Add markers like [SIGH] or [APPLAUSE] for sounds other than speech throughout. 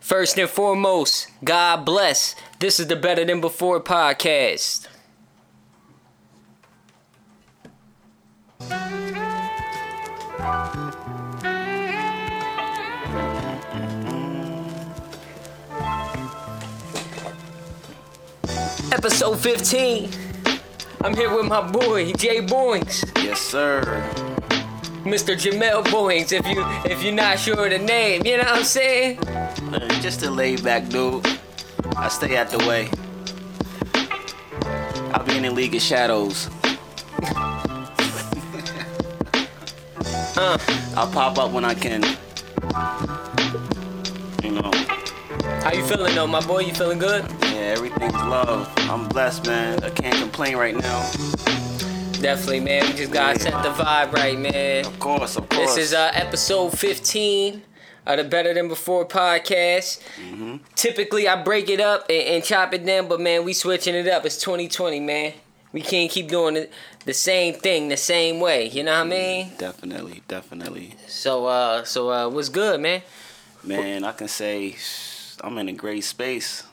First and foremost, God bless. This is the Better Than Before podcast. Episode 15. I'm here with my boy, Jay Boynes. Yes, sir. Mr. Jamael Boynes, if you if you're not sure of the name, you know what I'm saying? Uh, just a laid back dude. I stay out the way. I'll be in the League of Shadows. [LAUGHS] Uh, I'll pop up when I can. You know, how you feeling though, my boy? You feeling good? yeah, everything's love. I'm blessed, man. I can't complain right now. Definitely, man. We just gotta set the vibe right, man. Of course, of course. This is uh, episode 15 of the Better Than Before podcast. Typically, I break it up and, and chop it down, but man, we switching it up. It's 2020, man. We can't keep doing it the same thing the same way. You know what I mean? Definitely, definitely. So, uh, so uh, what's good, man? Man, I can say I'm in a great space.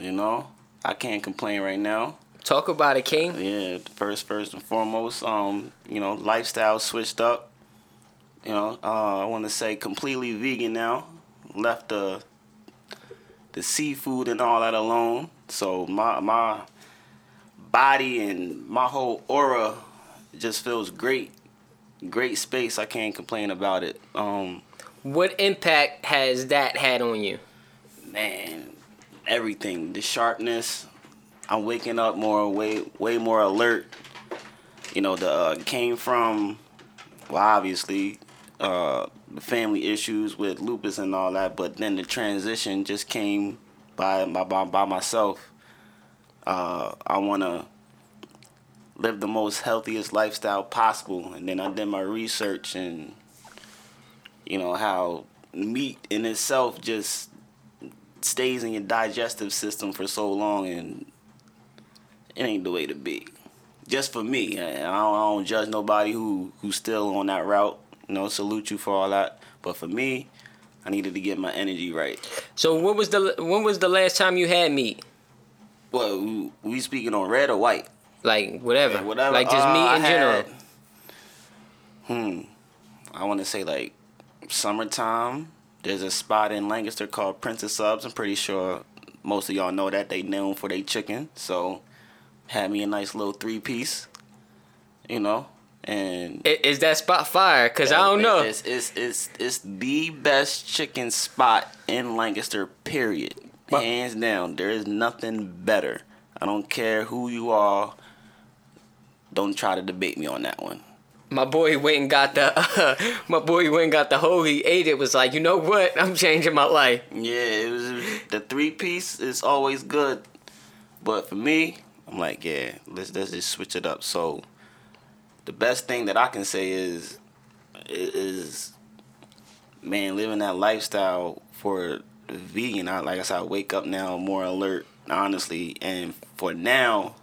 You know, I can't complain right now. Talk about it, King. Yeah, first, first and foremost, um, you know, lifestyle switched up. You know, uh, I want to say completely vegan now. Left the the seafood and all that alone. So my my body and my whole aura just feels great. Great space. I can't complain about it. Um, What impact has that had on you? man, everything. The sharpness. I'm waking up more, way, way more alert. You know, the uh, came from, well, obviously, uh, family issues with lupus and all that, but then the transition just came by by by, by myself. Uh, I want to live the most healthiest lifestyle possible, and then I did my research and you know how meat in itself just stays in your digestive system for so long and it ain't the way to be just for me I, don't, I don't judge nobody who who's still on that route you know salute you for all that but for me i needed to get my energy right So, when was the when was the last time you had meat? well we, we speaking on red or white Like whatever, Yeah, whatever. like just Uh, meat in general. Hmm. I want to say like summertime. There's a spot in Lancaster called Princess Subs. I'm pretty sure most of y'all know that they known for their chicken. So had me a nice little three piece. You know, and I- Is that spot fire? Cause I don't know. It's it's it's it's the best chicken spot in Lancaster. Period. But- Hands down. There is nothing better. I don't care who you are. Don't try to debate me on that one. My boy went and got the. [LAUGHS] my boy went and got the whole. He ate it. Was like, you know what? [LAUGHS] I'm changing my life. Yeah, it was the three piece is always good, but for me, I'm like, yeah, let's let's just switch it up. So, the best thing that I can say is is man living that lifestyle for vegan. I like I said, I wake up now more alert, honestly, and for now,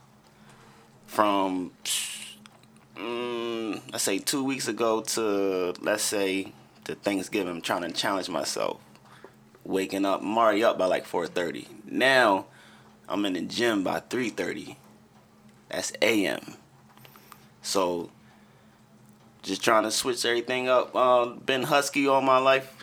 from mm, let's say two weeks ago to let's say to Thanksgiving, I'm trying to challenge myself waking up. I'm already up by like 4:30. Now I'm in the gym by 3:30. That's a.m. So just trying to switch everything up. Uh, been husky all my life.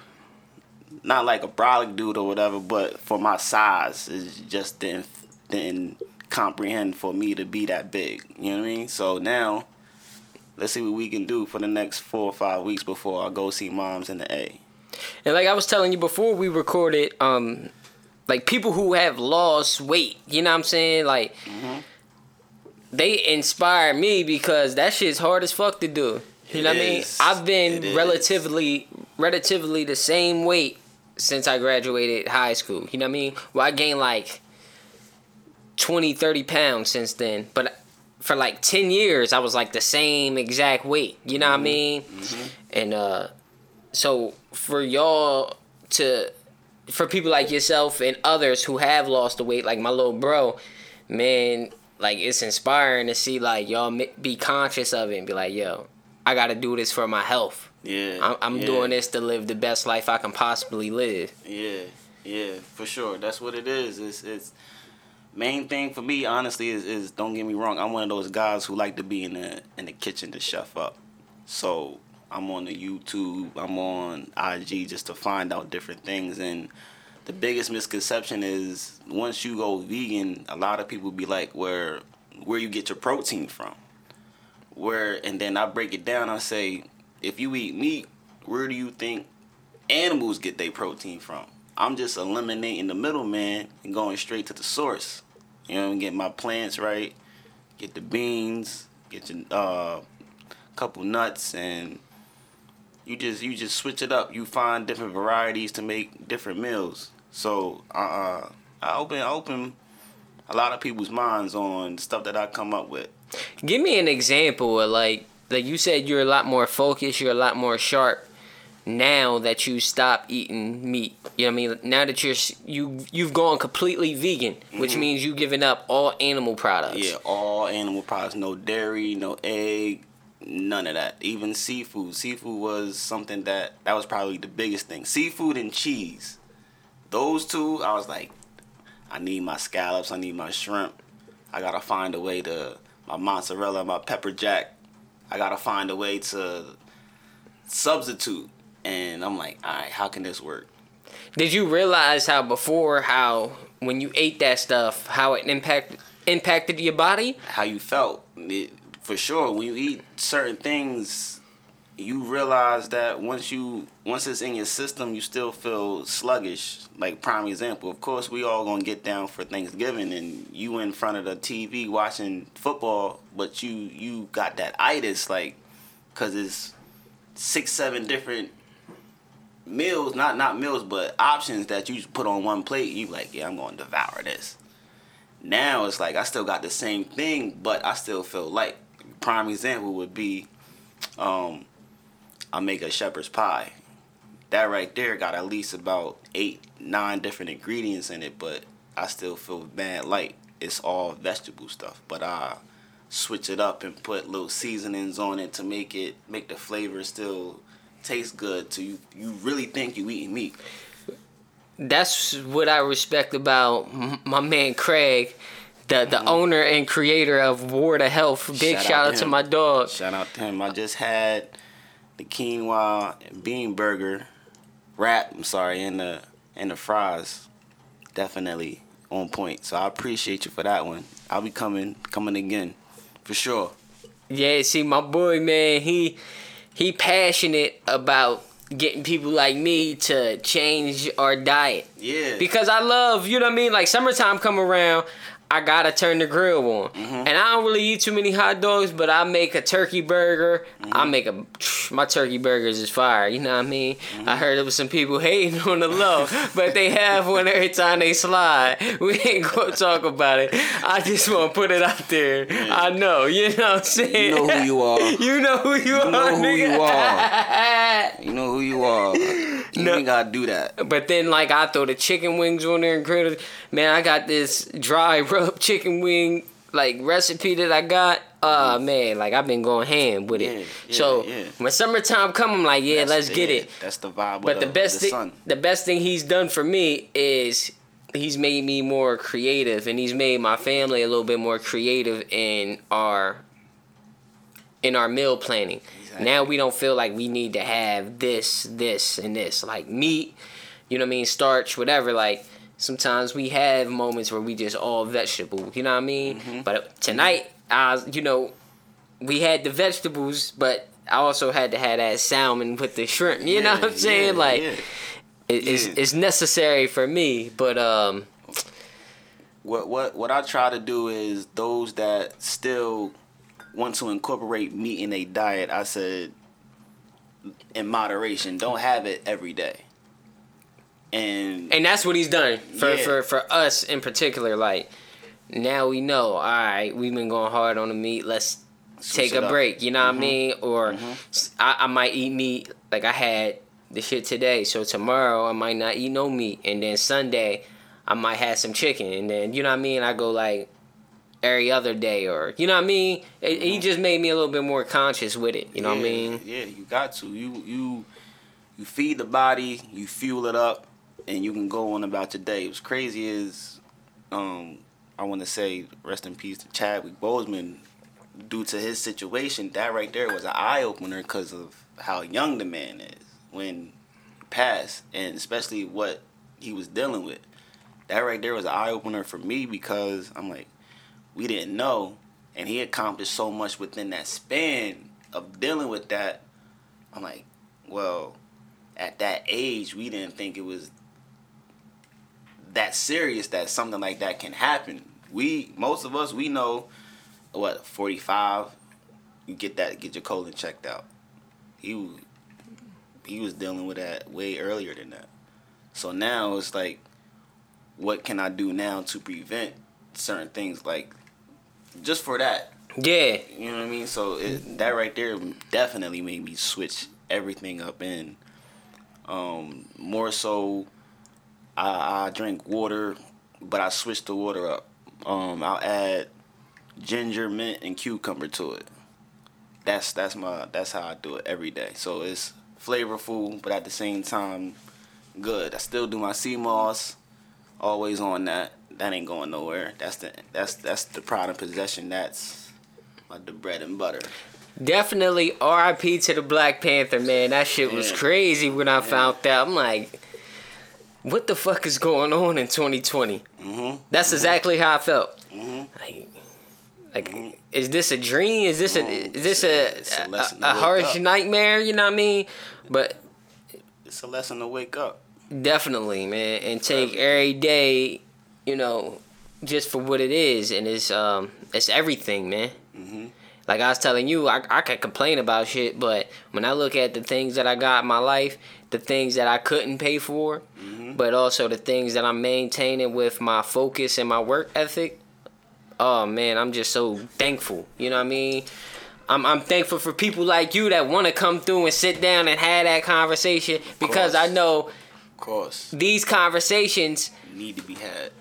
Not like a brolic dude or whatever, but for my size, it just didn't didn't comprehend for me to be that big. You know what I mean? So now, let's see what we can do for the next four or five weeks before I go see moms in the A. And like I was telling you before we recorded, um, like people who have lost weight, you know what I'm saying? Like they inspire me because that shit's hard as fuck to do. You It know what I mean? I've been It is. relatively relatively the same weight since I graduated high school. You know what I mean? Well, I gained like 20, 30 pounds since then. But for like 10 years, I was like the same exact weight. You know what I mean? And uh, so for y'all to, for people like yourself and others who have lost the weight, like my little bro, man, like it's inspiring to see like y'all be conscious of it and be like, yo, I gotta do this for my health. Yeah. I'm, I'm yeah, doing this to live the best life I can possibly live. Yeah. Yeah, for sure. That's what it is. It's it's main thing for me, honestly, is, is don't get me wrong. I'm one of those guys who like to be in the in the kitchen to chef up. So I'm on the YouTube. I'm on IG just to find out different things. And the biggest misconception is once you go vegan, a lot of people be like, where where you get your protein from? Where and then I break it down. I say, if you eat meat, where do you think animals get their protein from? I'm just eliminating the middleman and going straight to the source. You know, get my plants right, get the beans, get your uh, couple nuts, and you just you just switch it up. You find different varieties to make different meals. So uh, I open open a lot of people's minds on stuff that I come up with. Give me an example of like like you said you're a lot more focused, you're a lot more sharp now that you stop eating meat. You know what I mean? Now that you're you you've gone completely vegan, which Mhm. means you giving up all animal products. Yeah, all animal products, no dairy, no egg, none of that. Even seafood. Seafood was something that that was probably the biggest thing. Seafood and cheese. Those two, I was like, I need my scallops, I need my shrimp. I gotta find a way to my mozzarella, my pepper jack. I gotta find a way to substitute. And I'm like, all right, how can this work? Did you realize how before how when you ate that stuff how it impact impacted your body? how you felt. It, for sure, when you eat certain things, you realize that once you once it's in your system, you still feel sluggish. Like prime example, of course, we all gonna get down for Thanksgiving, and you in front of the TV watching football, but you you got that itis, like, cause it's six seven different meals, not not meals, but options that you put on one plate. You like, yeah, I'm gonna devour this. Now it's like I still got the same thing, but I still feel like prime example would be um I make a shepherd's pie. That right there got at least about eight, nine different ingredients in it, but I still feel mad light. It's all vegetable stuff, but I switch it up and put little seasonings on it to make it make the flavor still taste good. To you, you really think you eating meat. That's what I respect about my man Craig, the the owner and creator of War to Health. Big Mm-hmm. Shout shout, out out to to my dog. Shout out to him. I just had the quinoa and bean burger wrap. I'm sorry, and the and the fries. Definitely on point. So I appreciate you for that one. I'll be coming coming again, for sure. Yeah, see, my boy, man, he he passionate about getting people like me to change our diet Yeah. because I love, you know what I mean. Like summertime come around, I gotta turn the grill on, Mm-hmm. and I don't really eat too many hot dogs, but I make a turkey burger. Mm-hmm. I make a my turkey burgers is fire. You know what I mean? Mm-hmm. I heard there was some people hating on the low, but they have one every time they slide. We ain't gonna talk about it. I just want to put it out there. I know, you know what I'm saying. [LAUGHS] You know who you are. You know who you, are. know who nigga. you are. You know who you are. You No. ain't gotta do that. But then, like, I throw the chicken wings on there and grill it. Man, I got this dry rub [LAUGHS] chicken wing like recipe that I got. Uh man, like I've been going ham with it. Yeah, yeah, so yeah. when summertime come, I'm like, yeah, That's- let's get it. That's the vibe. But of the best the thing, sun. the best thing he's done for me is he's made me more creative, and he's made my family a little bit more creative in our in our meal planning. Exactly. Now we don't feel like we need to have this, this, and this, like meat. You know what I mean? Starch, whatever. Like sometimes we have moments where we just all vegetable. You know what I mean? Mm-hmm. But tonight, I, you know, we had the vegetables, but I also had to have that salmon with the shrimp. You know what I'm saying? yeah, like yeah. it, it's Yeah. it's necessary for me, but um, what what what I try to do is those that still want to incorporate meat in a diet. I said in moderation. Don't have it every day. And, and that's what he's done for Yeah. for for us in particular. Like now we know. All right, we've been going hard on the meat. Let's Switch take a up. break. You know what I mean? Or Mhm. s- I, I might eat meat. Like I had the shit today, so tomorrow I might not eat no meat, and then Sunday I might have some chicken, and then you know what I mean. I go like every other day, or you know what I mean. It, He just made me a little bit more conscious with it. You know what I Mm-hmm. Mean? Yeah, you got to. You you you feed the body, you fuel it up, and you can go on about your day. What's crazy is, um, I want to say rest in peace to Chadwick Boseman. Due to his situation, that right there was an eye opener because of how young the man is when he passed, and especially what he was dealing with. That right there was an eye opener for me because I'm like, we didn't know, and he accomplished so much within that span of dealing with that. I'm like, well, at that age, we didn't think it was that serious that something like that can happen. We most of us we know what 45 you get that get your colon checked out. He he was dealing with that way earlier than that. So now it's like what can I do now to prevent certain things like just for that. Yeah. You know what I mean? So it, that right there definitely made me switch everything up and um, more so I, I drink water, but I switch the water up. Um, I'll add ginger, mint, and cucumber to it. That's that's my that's how I do it every day. So it's flavorful, but at the same time, good. I still do my sea moss, always on that. That ain't going nowhere. That's the that's that's the pride and possession. That's like the bread and butter. Definitely RIP to the Black Panther, man. That shit was Yeah. crazy when I found that. I'm like, what the fuck is going on in 2020? Mhm. That's exactly how I felt. Mhm. Like, like is this a dream? Is this a is this a a a, a, harsh up. nightmare? You know what I mean? But It's a lesson to wake up. definitely, man, and take every day, you know, just for what it is, and it's um it's everything, man. Mhm. Like I was telling you, I, I could complain about shit, but when I look at the things that I got in my life, the things that I couldn't pay for, but also the things that I'm maintaining with my focus and my work ethic, oh man, I'm just so thankful. You know what I mean? I'm, I'm thankful for people like you that want to come through and sit down and have that conversation because I know Of course, these conversations, need to be had.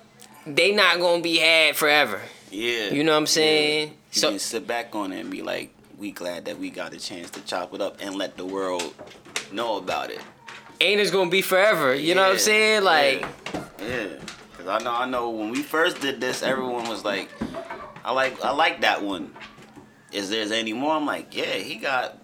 they not going to be had forever. Yeah. You know what I'm saying? You So- can sit back on it and be like, we glad that we got a chance to chop it up and let the world know about it. Ain't it's to be forever. You know what I'm saying? Like, yeah. Yeah. Cause I know I know when we first did this, everyone was like, I like I like that one. Is there's any more? I'm like, yeah, he got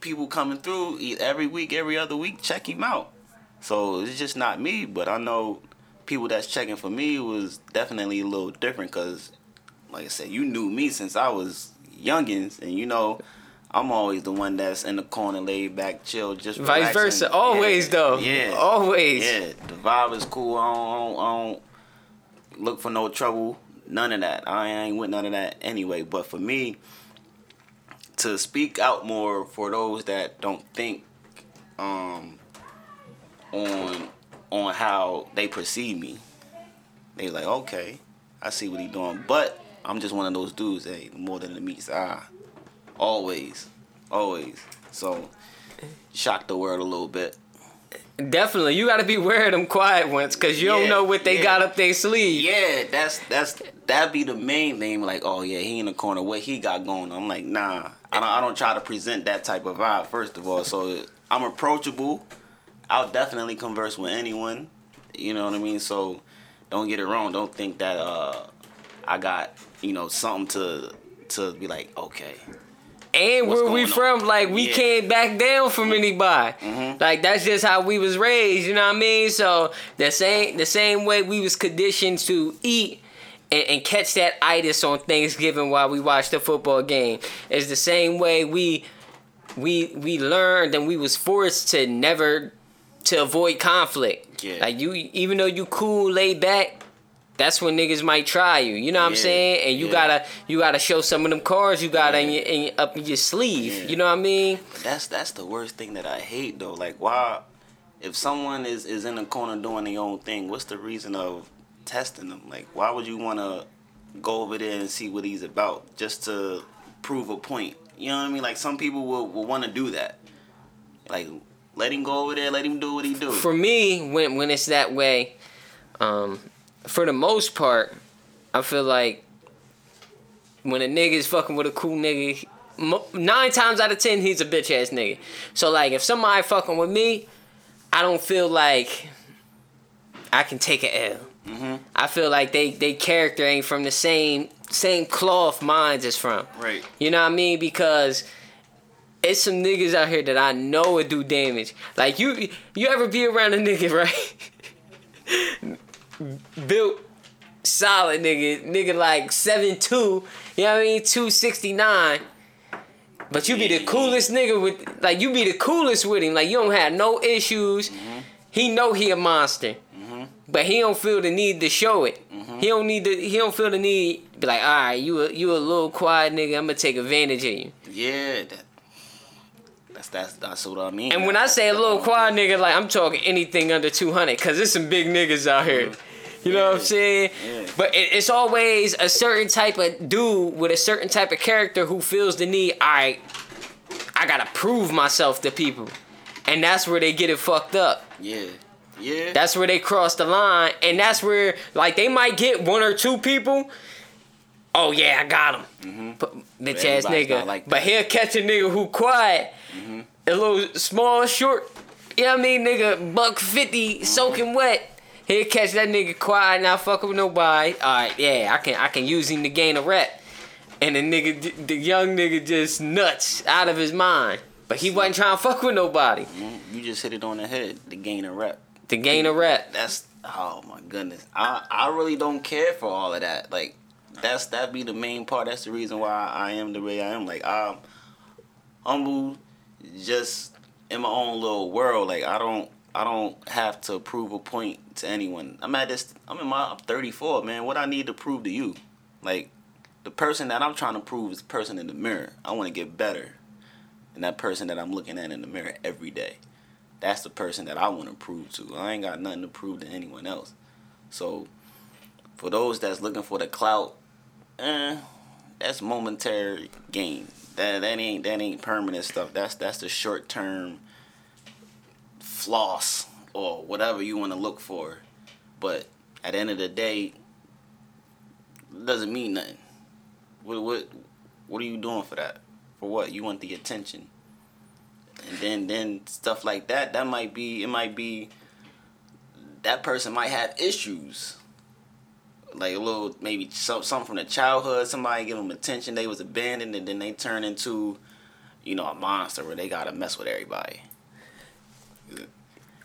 people coming through every week, every other week. Check him out. So it's just not me, but I know people that's checking for me was definitely a little different. Cause like I said, you knew me since I was youngins, and you know. I'm always the one that's in the corner, laid back, chill, just Vice versa. Always Yeah, though. Yeah. Always. Yeah, the vibe is cool. I don't, I don't, I don't look for no trouble. None of that. I ain't with none of that anyway. But for me, to speak out more for those that don't think um, on on how they perceive me, they like, okay, I see what he doing. But I'm just one of those dudes. Hey, more than the meets eye. Always, always. So shock the world a little bit. Definitely. You got to be aware of them quiet ones because you don't know what they yeah. got up their sleeve. Yeah, that's that's that'd be the main thing. Like, oh yeah, he in the corner. What he got going? I'm like, nah. I don't. I don't try to present that type of vibe. First of all, so I'm approachable. I'll definitely converse with anyone. You know what I mean? So don't get it wrong. Don't think that uh I got you know something to to be like okay. And where we from, on? like we Yeah. can't back down from anybody. Mhm. Like that's just how we was raised. You know what I mean? So the same the same way we was conditioned to eat. And, and catch that itis on Thanksgiving while we watch the football game is the same way we we we learned and we was forced to never to avoid conflict. Yeah. Like you even though you cool, laid back, that's when niggas might try you. You know what I'm saying? And you yeah. gotta you gotta show some of them cards you got in, your, in up in your sleeve. Yeah. You know what I mean? That's that's the worst thing that I hate though. Like why if someone is is in the corner doing their own thing, what's the reason of testing them? Like why would you want to go over there and see what he's about just to prove a point? You know what I mean? Like some people will, will want to do that. Like let him go over there, let him do what he do. For me, when when it's that way, um, for the most part, I feel like when a nigga is fucking with a cool nigga, nine times out of ten he's a bitch ass nigga. So like if somebody fucking with me, I don't feel like I can take an L. Mm-hmm. I feel like they they character ain't from the same same cloth minds is from. Right. You know what I mean? Because it's some niggas out here that I know would do damage. Like you you ever be around a nigga, [LAUGHS] right? Built solid nigga, nigga like seven two, you know what I mean, two sixty nine. But you be the coolest nigga with like you be the coolest with him. Like you don't have no issues. Mm-hmm. He know he a monster. But he don't feel the need to show it. Mm-hmm. He don't need to he don't feel the need to be like, all right, you a you a little quiet nigga, I'm gonna take advantage of you. Yeah, that, that's that's that's what I mean. And when I say a little quiet nigga, like I'm talking anything under 200, cause there's some big niggas out here. You know what I'm saying? Yeah. But it, it's always a certain type of dude with a certain type of character who feels the need. All right, I gotta prove myself to people, and that's where they get it fucked up. yeah, yeah, That's where they cross the line, and that's where like they might get one or two people. Oh yeah, I got him, Mhm. but bitch ass nigga. like but he'll catch a nigga who quiet, Mhm. a little small, short. You know what I mean, nigga, buck 50 soaking wet. He'll catch that nigga quiet, not fuck with nobody. All right, yeah, I can I can use him to gain a rep. And the nigga, the young nigga, just nuts out of his mind. But he wasn't trying to fuck with nobody you just hit it on the head. To gain a rep. to gain a rep. That's oh my goodness. I I really don't care for all of that. Like that's that be the main part. That's the reason why I am the way I am. Like I'm humble, just in my own little world. Like I don't I don't have to prove a point to anyone. I'm at this. I'm in my I'm 34, man. What I need to prove to you, like the person that I'm trying to prove is the person in the mirror. I want to get better, than that person that I'm looking at in the mirror every day that's the person that I want to prove to. I ain't got nothing to prove to anyone else. So, for those that's looking for the clout, eh, that's momentary gain. That that ain't that ain't permanent stuff. That's that's the short term floss or whatever you want to look for. But at the end of the day, it doesn't mean nothing. What what what are you doing for that? For what? You want the attention and then then stuff like that that might be it might be that person might have issues like a little maybe some something from the childhood somebody give them attention they was abandoned and then they turn into you know a monster where they gotta mess with everybody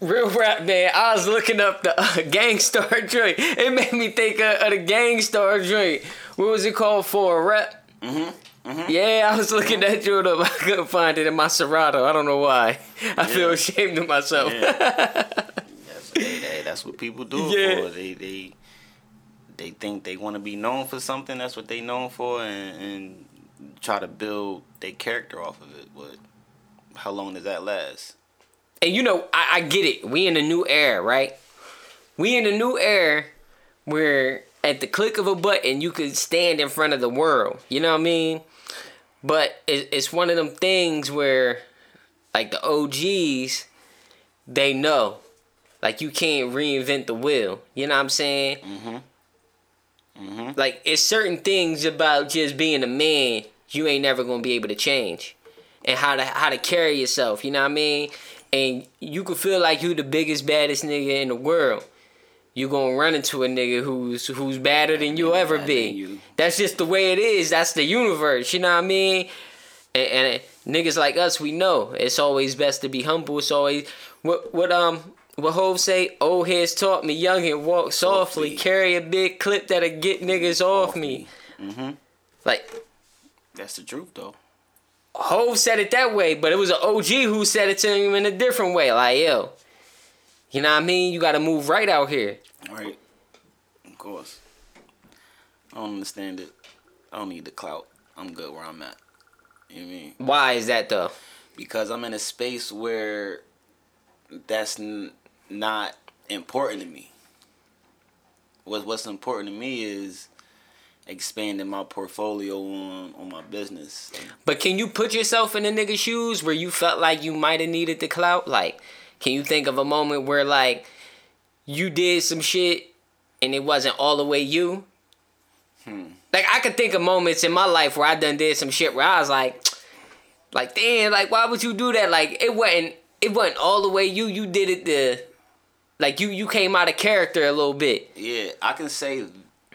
Real rap man, I was looking up the [LAUGHS] uh, Gang Starr [LAUGHS] joint. It made me think of, of the Gang Starr joint. What was it called for a rep? mm-hmm Yeah, I was looking that joint up. [LAUGHS] I couldn't find it in my Serato. I don't know why. I feel ashamed of myself. that's, they, they, that's what people do Yeah. for they they they think they want to be known for something that's what they known for and, and try to build their character off of it but how long does that last And you know, I, I get it. We in a new era, right? We in a new era where at the click of a button you could stand in front of the world. You know what I mean? But it, it's one of them things where, like the OGs, they know, like you can't reinvent the wheel. You know what I'm saying? mm-hmm mm-hmm Like it's certain things about just being a man you ain't never gonna be able to change, and how to how to carry yourself. You know what I mean? And you could feel like you the biggest baddest nigga in the world. You gonna run into a nigga who's who's badder than you'll ever be. you. That's just the way it is. That's the universe. You know what I mean? And, and niggas like us, we know it's always best to be humble. It's always what what um what Hove say. Old heads taught me, young and walk softly. Softly. Carry a big clip that'll get niggas off me. mm-hmm Like that's the truth though Hove said it that way, but it was an OG who said it to him in a different way. Like yo, you know what I mean? You got to move right out here. Right. Of course. I don't understand it. I don't need the clout. I'm good where I'm at. You know what I mean? Why is that though? Because I'm in a space where that's n- not important to me. What What's important to me is expanding my portfolio on, on my business. But can you put yourself in a nigga's shoes where you felt like you might have needed the clout? Like, can you think of a moment where like you did some shit and it wasn't all the way you? Hmm. Like I could think of moments in my life where I done did some shit where I was like, like damn, like why would you do that? Like it wasn't it wasn't all the way you. You did it the like you you came out of character a little bit. Yeah, I can say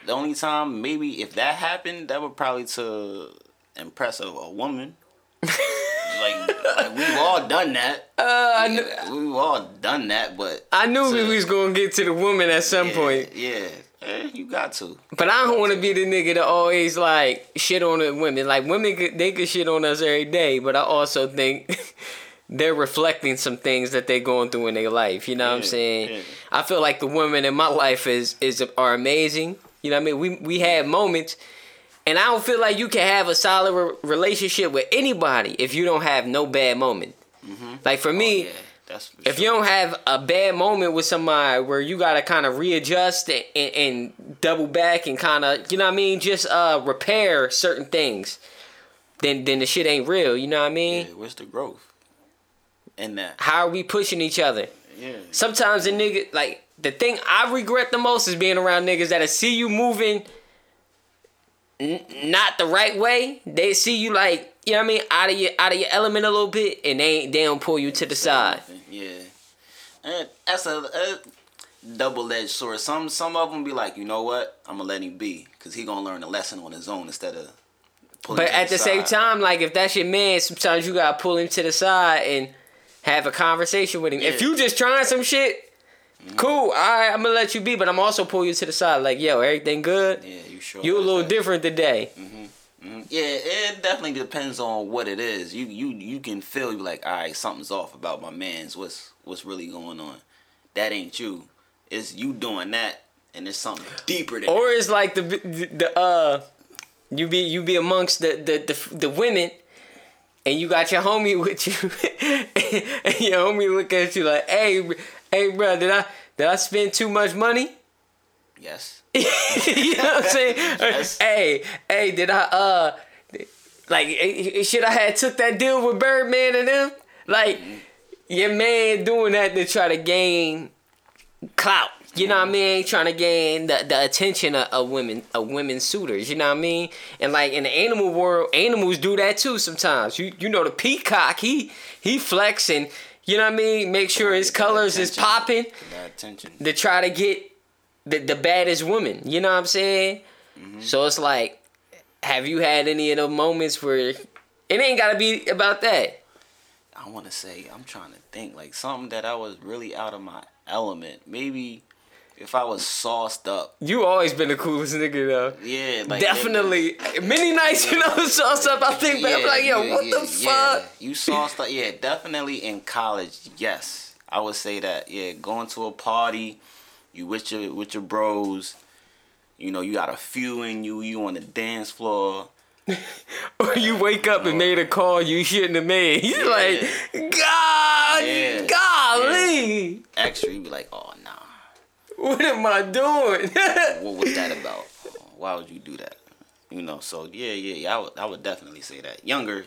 the only time maybe if that happened, that would probably to impress a, a woman. like, [LAUGHS] like we've all done that. Uh, I, kn- we've all done that, but I knew we was gonna get to the woman at some yeah, point. Yeah, Eh, you got to. But I don't want to be the nigga that always like shit on the women. Like women, could, they could shit on us every day, but I also think [LAUGHS] they're reflecting some things that they're going through in their life. You know what I'm saying? yeah. I feel like the women in my life is is are amazing. You know what I mean? We we had moments, and I don't feel like you can have a solid re- relationship with anybody if you don't have no bad moment. Like for me, Yeah, that's if sure. you don't have a bad moment with somebody where you gotta kind of readjust and, and, and double back and kind of you know what I mean, just uh repair certain things, then then the shit ain't real. You know what I mean? yeah, where's the growth in that? How are we pushing each other? Yeah, Sometimes a nigga like the thing I regret the most is being around niggas that I see you moving n- not the right way. They see you like you know what I mean out of your out of your element a little bit, and they ain't they don't pull you to the side. Yeah, and that's a, a double-edged sword. Some some of them be like, you know what, I'm gonna let him be, cause he gonna learn a lesson on his own instead of. pulling But at the same time, like if that's your man, sometimes you gotta pull him to the side and have a conversation with him. If you just trying some shit, cool. All right, I'm gonna let you be, but I'm also pull you to the side. Like, yo, everything good? yeah, you sure? You a little that? different today. Mhm. Yeah, it definitely depends on what it is. You you you can feel you like, all right, something's off about my man's. What's what's really going on? That ain't you. It's you doing that, and there's something deeper than. Or it's like the the uh, you be you be amongst the the the, the women. And you got your homie [LAUGHS] with you, and your homie look at you like, "Hey, hey, bro, did I did I spend too much money?" yes. [LAUGHS] you know what I'm saying? Yes. Hey, hey, did I uh like eh, should I have took that deal with Birdman and them? Like your man doing that to try to gain clout. You know what I mean? Trying to gain the, the attention of, of women of women suitors. You know what I mean? And like in the animal world, animals do that too sometimes. You you know the peacock, he he flexing. You know what I mean? Make sure his colors is popping Get That attention. to try to get the, the baddest woman. You know what I'm saying? Mm-hmm. So it's like, have you had any of the moments where it ain't gotta be about that? I want to say I'm trying to think like something that I was really out of my element. Maybe if I was sauced up. You always been the coolest nigga though. Yeah, like Definitely. Many nights you know [LAUGHS] sauce up. I think back I'm like, yo, yeah, what yeah, the fuck? You sauced up. Yeah, definitely in college. Yes, I would say that. Yeah, going to a party, you with your with your bros. You know, you got a few in you. You on the dance floor. [LAUGHS] Or you wake up and made a call you shouldn't have made. [LAUGHS] He's Yeah. like, God, Yeah. golly, Extra, you be like, oh. What am I doing? what was that [LAUGHS] about? Why would you do that? You know, so yeah, yeah, yeah. I would, I would definitely say that. Younger,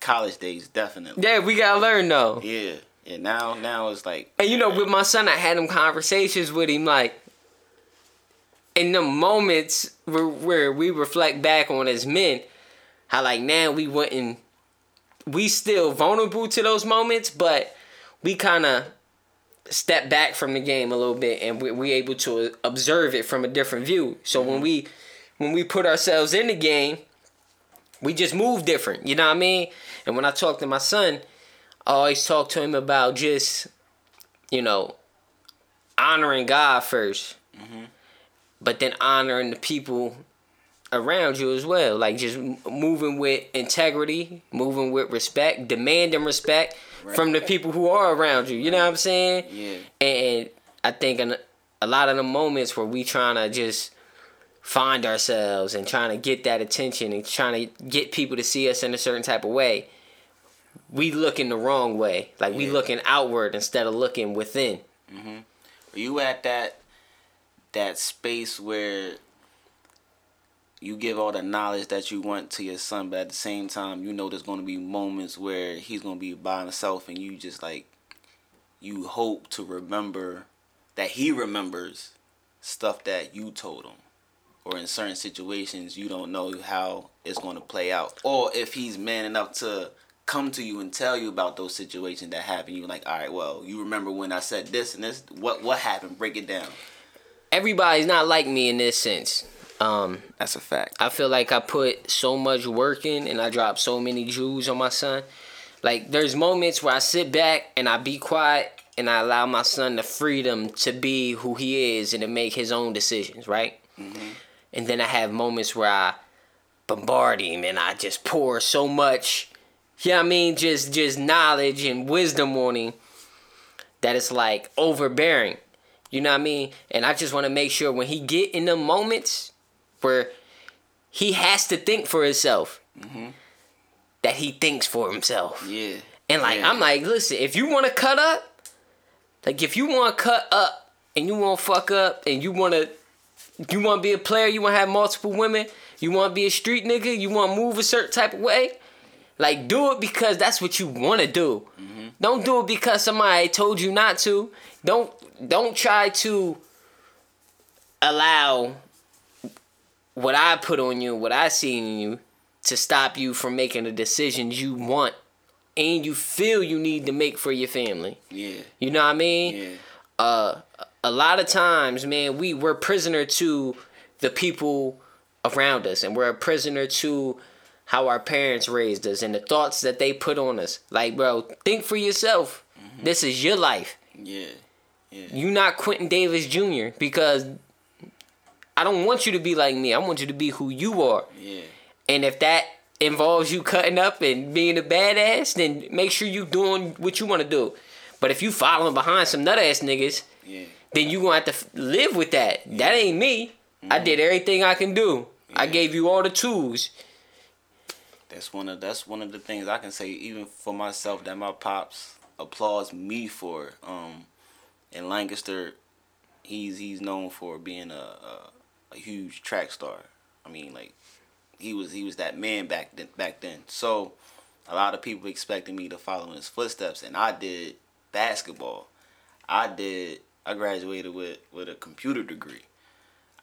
college days, definitely. yeah, we gotta learn though. Yeah, yeah. Now, now it's like, And you know, with my son, I had them conversations with him, like in the moments where, where we reflect back on as men, how like now we wouldn't, we still vulnerable to those moments, but we kind of step back from the game a little bit, and we we able to observe it from a different view. So when mm-hmm. we when we put ourselves in the game, we just move different. You know what I mean? And when I talk to my son, I always talk to him about just, you know, honoring God 1st mm-hmm. but then honoring the people around you as well. Like just moving with integrity, moving with respect, demanding respect Right. from the people who are around you. You know what I'm saying? yeah, And I think in a lot of the moments where we trying to just find ourselves and trying to get that attention and trying to get people to see us in a certain type of way, we looking the wrong way. Like we looking outward instead of looking within. Hmm. Are you at that that space where you give all the knowledge that you want to your son, but at the same time, you know there's to be moments where he's to be by himself, and you just like you hope to remember that he remembers stuff that you told him, or in certain situations you don't know how it's to play out, or if he's man enough to come to you and tell you about those situations that happen. You're like, all right, well, you remember when I said this and this? What what happened? Break it down. Everybody's not like me in this sense. Um, That's a fact. I feel like I put so much work in and I drop so many jewels on my son. Like there's moments where I sit back and I be quiet and I allow my son the freedom to be who he is and to make his own decisions, right? And then I have moments where I bombard him and I just pour so much, yeah, I mean, just just knowledge and wisdom on him that it's like overbearing. You know what I mean? And I just want to make sure when he get in the moments where he has to think for himself, mm-hmm. that he thinks for himself. Yeah. And like Yeah. I'm like, listen, if you want to cut up, like if you want to cut up and you want to fuck up and you want to, you want to be a player, you want to have multiple women, you want to be a street nigga, you want to move a certain type of way, like do it because that's what you want to do. Mm-hmm. Don't do it because somebody told you not to. Don't don't try to allow what I put on you, what I see in you, to stop you from making the decisions you want and you feel you need to make for your family. Yeah. You know what I mean? Yeah. Uh, a lot of times, man, we we're prisoner to the people around us, and we're a prisoner to how our parents raised us and the thoughts that they put on us. Like, bro, think for yourself. This is your life. Yeah. Yeah. You not Quentin Davis Jr. because I don't want you to be like me. I want you to be who you are. Yeah. And if that involves you cutting up and being a badass, then make sure you doing what you want to do. But if you following behind some nut ass niggas, Yeah. then you gonna have to live with that. That ain't me. I did everything I can do. I gave you all the tools. That's one of that's one of the things I can say even for myself that my pops applauds me for. Um, in Lancaster, he's he's known for being a, a a huge track star. I mean, like he was he was that man back then back then. So a lot of people expected me to follow in his footsteps, and I did basketball. I did. I graduated with with a computer degree.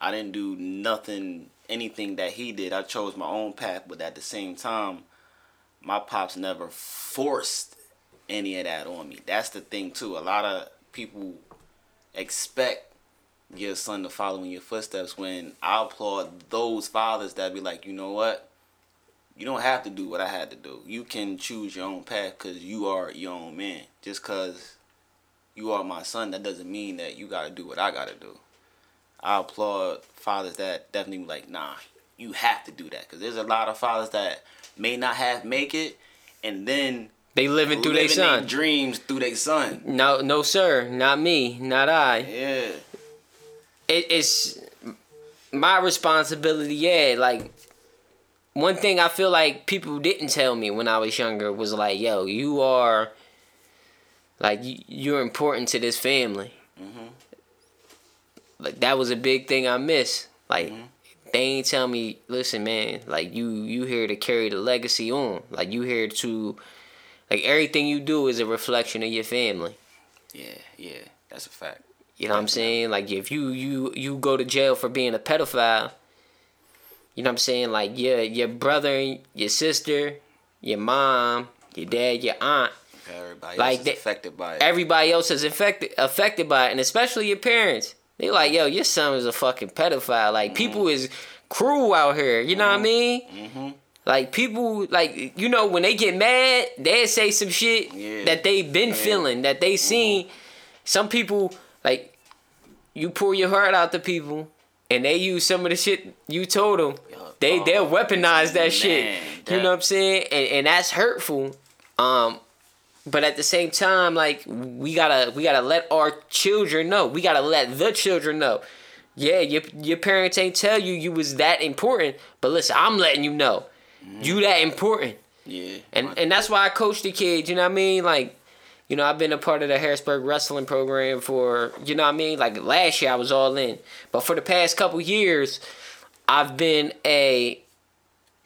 I didn't do nothing, anything that he did. I chose my own path, but at the same time, my pops never forced any of that on me. That's the thing too. A lot of people expect your son to follow in your footsteps when I applaud those fathers that be like, you know what? You don't have to do what I had to do. You can choose your own path because you are your own man. Just because you are my son, that doesn't mean that you got to do what I got to do. I applaud fathers that definitely be like, nah, you have to do that. Because there's a lot of fathers that may not have make it, and then They living through their son. dreams through their son. No, no, sir, not me, not I. Yeah. It, it's my responsibility. Yeah, like one thing I feel like people didn't tell me when I was younger was like, "Yo, you are like you, you're important to this family." Mm-hmm. Like that was a big thing I missed. Like mm-hmm. they ain't tell me, "Listen, man, like you you here to carry the legacy on. Like you here to like everything you do is a reflection of your family." Yeah, yeah, that's a fact. You know what I'm saying? Like if you you you go to jail for being a pedophile, you know what I'm saying? Like your your brother, your sister, your mom, your dad, your aunt, Everybody Like else is they- affected by it. everybody else is affected affected by it, and especially your parents. They like, yo, your son is a fucking pedophile. Like mm-hmm. people is cruel out here. You know what I mm-hmm. mean? mm-hmm. Like people, like you know, when they get mad, they say some shit Yeah. that they been Yeah. feeling, that they mm-hmm. seen. Some people like you pour your heart out to people, and they use some of the shit you told them. They oh, they'll weaponize that man, shit. you know what I'm saying? And and that's hurtful. Um, but at the same time, like we gotta we gotta let our children know. We gotta let the children know. Yeah, your your parents ain't tell you you was that important, but listen, I'm letting you know, you that important. Yeah. And and that's why I coach the kids. You know what I mean? Like, you know, I've been a part of the Harrisburg wrestling program for you know what I mean. Like last year, I was all in, but for the past couple years, I've been a,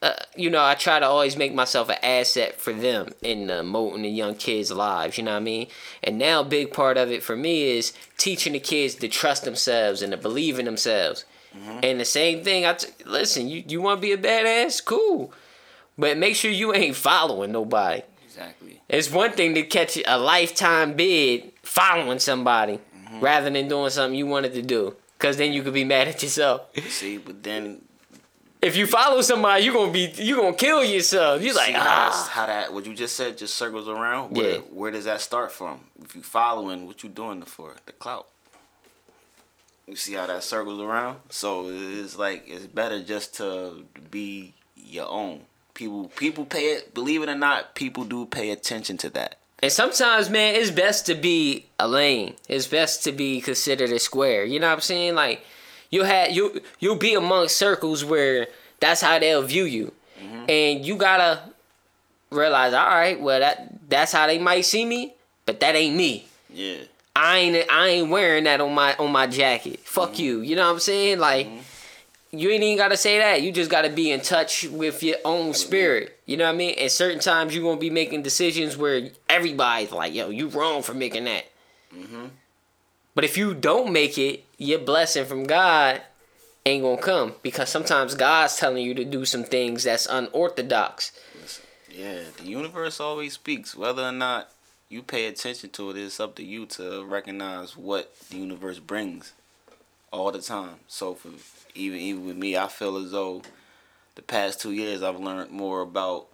uh, you know, I try to always make myself an asset for them in uh, molding the young kids' lives. You know what I mean? And now, a big part of it for me is teaching the kids to trust themselves and to believe in themselves. And the same thing, I t- listen. You you want to be a badass? Cool. But make sure you ain't following nobody. Exactly. It's one thing to catch a lifetime bid following somebody Mm-hmm. rather than doing something you wanted to do. Cause then you could be mad at yourself. See, but then If you follow somebody, you're gonna be you're gonna kill yourself. You like how, ah. how that what you just said just circles around. Where, Yeah. where does that start from? If you following, what you doing it for? The clout. You see how that circles around? So it's like it's better just to be your own. People people pay it. Believe it or not, people do pay attention to that. And sometimes, man, it's best to be a lane. It's best to be considered a square. You know what I'm saying? Like you'll have you you'll be amongst circles where that's how they'll view you, mm-hmm. and you gotta realize, all right, well that that's how they might see me, but that ain't me. Yeah. I ain't I ain't wearing that on my on my jacket. Fuck mm-hmm. you. You know what I'm saying? Like mm-hmm. You ain't even gotta say that. You just gotta be in touch with your own spirit. You know what I mean? And certain times you gonna be making decisions where everybody's like, "Yo, you wrong for making that." Mm-hmm. But if you don't make it, your blessing from God ain't gonna come because sometimes God's telling you to do some things that's unorthodox. Yeah, the universe always speaks. Whether or not you pay attention to it, it's up to you to recognize what the universe brings all the time. So for even even with me, I feel as though the past two years I've learned more about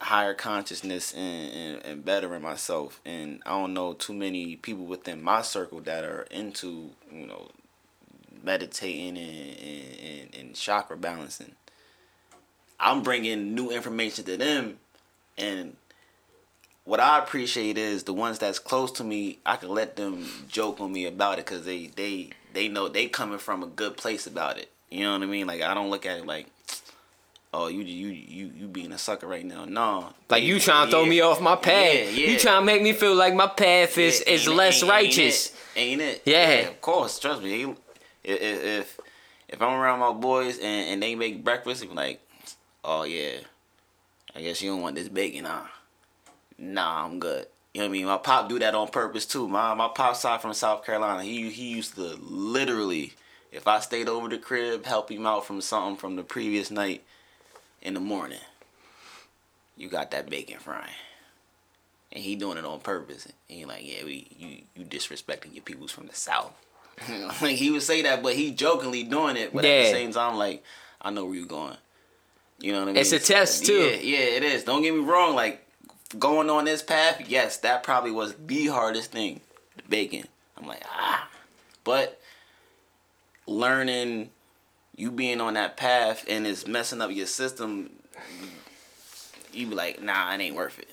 higher consciousness and, and, and bettering myself. And I don't know too many people within my circle that are into, you know, meditating and, and, and, chakra balancing. I'm bringing new information to them, and what I appreciate is the ones that's close to me. I can let them joke on me about it because they they they know they coming from a good place about it. You know what I mean? Like I don't look at it like, oh you you you you being a sucker right now. No, Like you trying to throw me off my path. Yeah, yeah. You trying to make me feel like my path is Yeah, is it- less ain't- righteous. Ain't it? Ain't it? Yeah. of course. Trust me. If if if, if I'm around my boys and, and they make breakfast, I'm like, oh yeah, I guess you don't want this bacon, huh? Nah, I'm good. You know what I mean? My pop do that on purpose too. My my pop side from South Carolina. He he used to literally, if I stayed over the crib, help him out from something from the previous night, in the morning. You got that bacon frying and he doing it on purpose. And he like, yeah, we you you disrespecting your peoples from the south. [LAUGHS] like he would say that, but he jokingly doing it. But at Yeah. the same time, like I know where you're going. You know what I mean? It's a test, too. Yeah, yeah, it is. Don't get me wrong. Like going on this path, yes, that probably was the hardest thing. The bacon. I'm like ah, but learning, you being on that path and it's messing up your system. You be like, nah, it ain't worth it.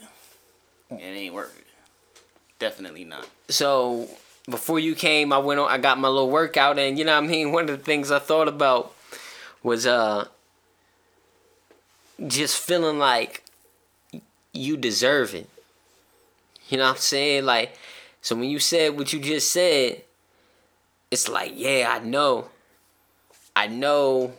It ain't worth it. Definitely not. So before you came, I went on. I got my little workout, and you know what I mean. [LAUGHS] One of the things I thought about was uh just feeling like you deserve it. You know what I'm saying? Like, so when you said what you just said, it's like, yeah, I know. I know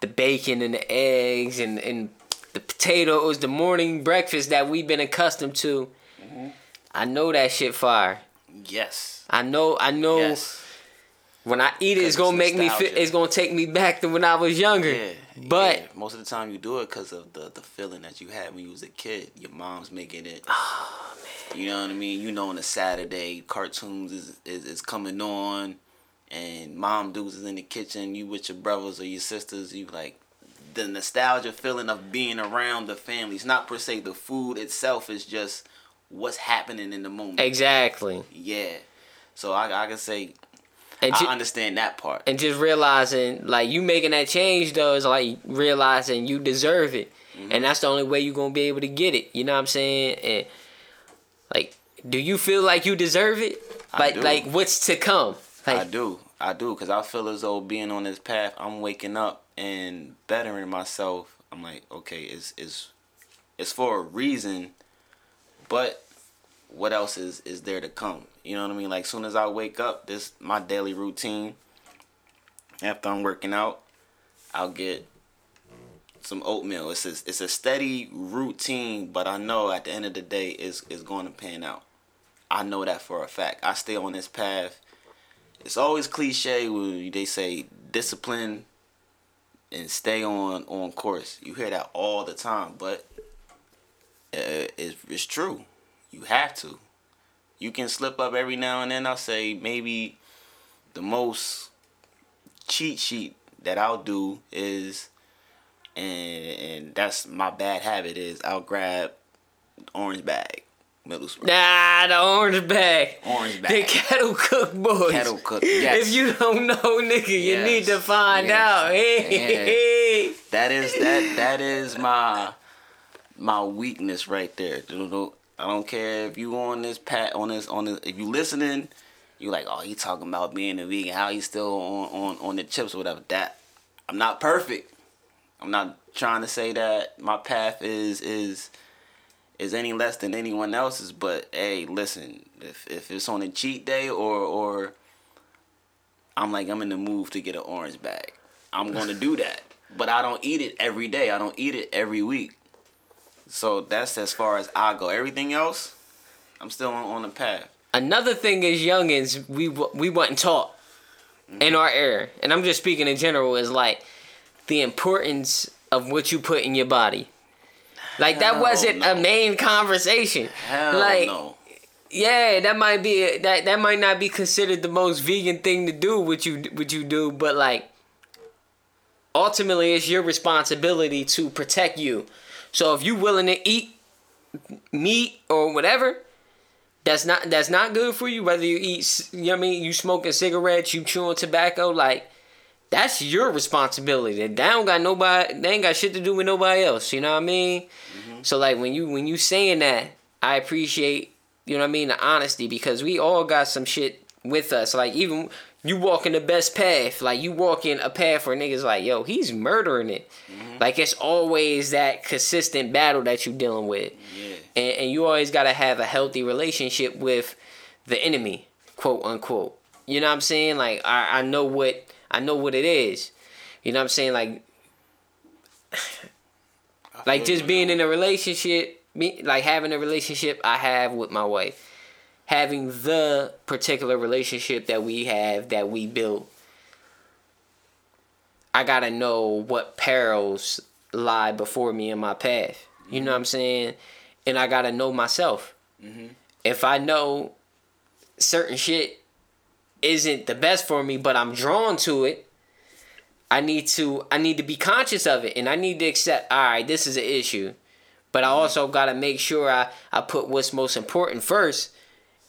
the bacon and the eggs and, and the potatoes, the morning breakfast that we've been accustomed to. Mm-hmm. I know that shit fire. Yes. I know I know Yes. when I eat it it's gonna it's make me feel it's gonna take me back to when I was younger. Yeah. But yeah. most of the time you do it because of the, the feeling that you had when you was a kid. Your mom's making it. Oh, man. You know what I mean? You know on a Saturday, cartoons is, is, is coming on and mom dudes is in the kitchen, you with your brothers or your sisters, you like the nostalgia feeling of being around the family. It's not per se the food itself, it's just what's happening in the moment. exactly. Yeah. So I, I can say And I ju- understand that part. and just realizing like you making that change though is like realizing you deserve it. Mm-hmm. And that's the only way you're gonna be able to get it. You know what I'm saying? And like do you feel like you deserve it? Like like what's to come? Like I do. I do because I feel as though being on this path, I'm waking up and bettering myself. I'm like, okay, it's it's it's for a reason, but what else is is there to come? You know what I mean? Like soon as I wake up, this my daily routine. After I'm working out, I'll get some oatmeal. It's a, it's a steady routine, but I know at the end of the day, it's it's going to pan out. I know that for a fact. I stay on this path it's always cliche when they say discipline and stay on on course. You hear that all the time, but uh, is is true. You have to. You can slip up every now and then. I'll say maybe the most cheat sheet that I'll do is, and and that's my bad habit is I'll grab orange bag, middle school. Nah, the orange bag. Orange bag. The kettle cook boys. Kettle cook, yes. If you don't know, nigga, you Yes, need to find yes, out. Hey, yeah. [LAUGHS] hey. That is that that is my my weakness right there. I don't care if you on this pat on this on this if you listening, you like, oh he talking about being a vegan, how he still on, on, on the chips or whatever. That I'm not perfect. I'm not trying to say that my path is is is any less than anyone else's, but hey, listen, if if it's on a cheat day or or I'm like I'm in the mood to get an orange bag, I'm gonna do that. [LAUGHS] But I don't eat it every day. I don't eat it every week. So that's as far as I go. Everything else, I'm still on, on the path. Another thing is youngins, we we wasn't taught mm-hmm. in our era, and I'm just speaking in general, is like the importance of what you put in your body. Like that wasn't a main conversation. Hell like no. yeah, that might be that that might not be considered the most vegan thing to do what you what you do, but like ultimately it's your responsibility to protect you. So if you willing to eat meat or whatever, that's not that's not good for you. Whether you eat, you know what I mean, you smoking cigarettes, you chewing tobacco, like that's your responsibility. They don't got nobody. They ain't got shit to do with nobody else. You know what I mean? Mm-hmm. So like when you when you saying that, I appreciate you know what I mean the honesty because we all got some shit with us. Like even you walking the best path, like you walking a path where niggas like yo he's murdering it. Like it's always that consistent battle that you dealing with. Yeah. and, and you always got to have a healthy relationship with the enemy quote unquote. You know what i'm saying? Like i, I know what i know what it is. You know what i'm saying? Like [SIGHS] like just being in a relationship me like having a relationship i have with my wife having the particular relationship that we have that we built i gotta know what perils lie before me in my path. You know what i'm saying? And i gotta know myself. Mm-hmm. If i know certain shit isn't the best for me but i'm drawn to it i need to i need to be conscious of it. And i need to accept all right this is an issue. But i mm-hmm. also gotta make sure i i put what's most important first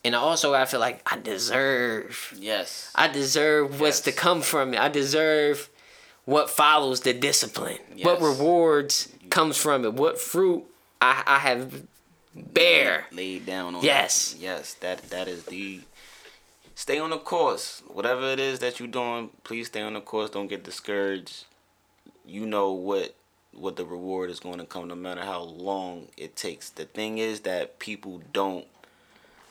and also gotta feel like i deserve Yes. I deserve what's to come from it. I deserve what follows the discipline. What rewards comes from it. What fruit I, I have bear. Laid down on Yes. that. Yes. That that is the stay on the course. Whatever it is that you're doing, please stay on the course. Don't get discouraged. You know what what the reward is going to come no matter how long it takes. The thing is that people don't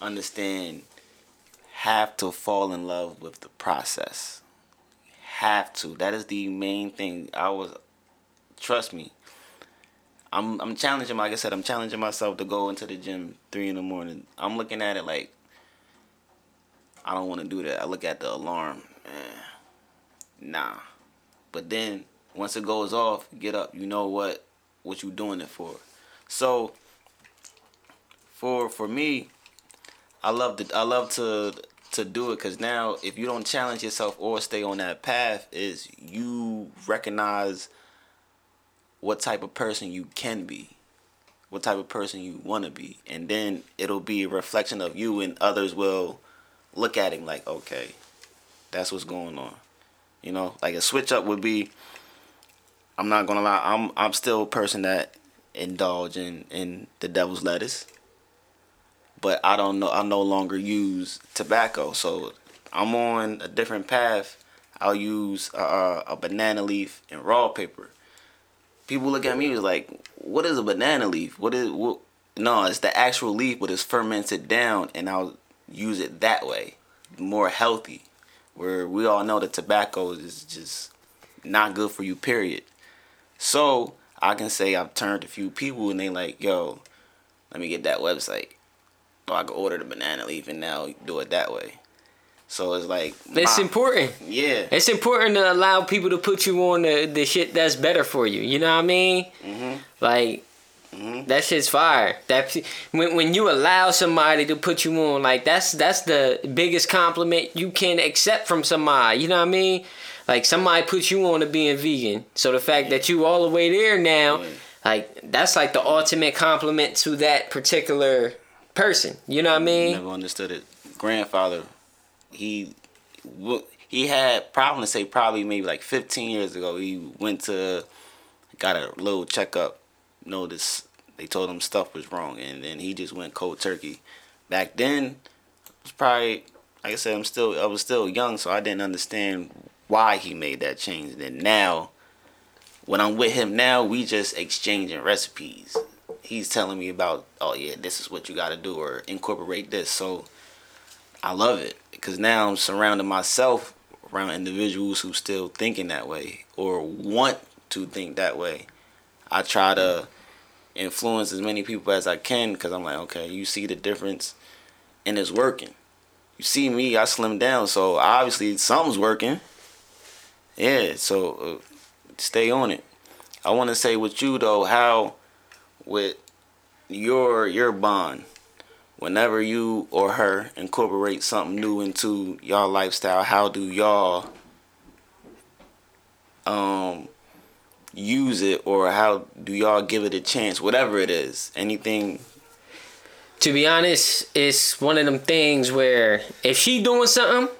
understand have to fall in love with the process. Have to. That is the main thing. I was trust me. I'm I'm challenging like I said, I'm challenging myself to go into the gym three in the morning. I'm looking at it like I don't want to do that. I look at the alarm. Eh, nah. But then once it goes off, get up. You know what what you doing it for. So for for me, I love to I love to to do it because now if you don't challenge yourself or stay on that path, is you recognize what type of person you can be, what type of person you want to be, and then it'll be a reflection of you, and others will look at it like, okay, that's what's going on. You know, like a switch up would be. I'm not gonna lie. I'm I'm still a person that indulge in in the devil's lettuce but I don't know. I no longer use tobacco, so I'm on a different path. I'll use uh, a banana leaf and raw paper. People look at me like, "What is a banana leaf? What is what?" No, it's the actual leaf, but it's fermented down, and I'll use it that way, more healthy. Where we all know that tobacco is just not good for you. Period. So I can say I've turned a few people, and they like, "Yo, let me get that website." Or I could order the banana leaf and now do it that way. So it's like It's my- important. Yeah. It's important to allow people to put you on the, the shit that's better for you. You know what I mean? Mm-hmm. Like, Mhm. That shit's fire. That when when you allow somebody to put you on, like that's that's the biggest compliment you can accept from somebody. You know what I mean? Like somebody puts you on to being vegan. So the fact that you all the way there now, Yeah. like that's like the ultimate compliment to that particular person. You know what I mean? Never understood it. Grandfather, he he had probably to say probably maybe like 15 years ago. He went to got a little checkup. Noticed they told him stuff was wrong, and then he just went cold turkey. Back then, it was probably like I said, I'm still I was still young, so I didn't understand why he made that change. And then now, when I'm with him now, we just exchanging recipes. He's telling me about, oh yeah, this is what you got to do, or incorporate this. So I love it because now I'm surrounding myself around individuals who still thinking that way or want to think that way. I try to influence as many people as I can because I'm like, okay, you see the difference, and it's working. You see me, I slimmed down, so obviously something's working. Yeah, so uh, stay on it. I want to say with you though, how with your your bond, whenever you or her incorporate something new into y'all lifestyle, how do y'all um use it or how do y'all give it a chance? Whatever it is, anything. To be honest, it's one of them things where if she doing something,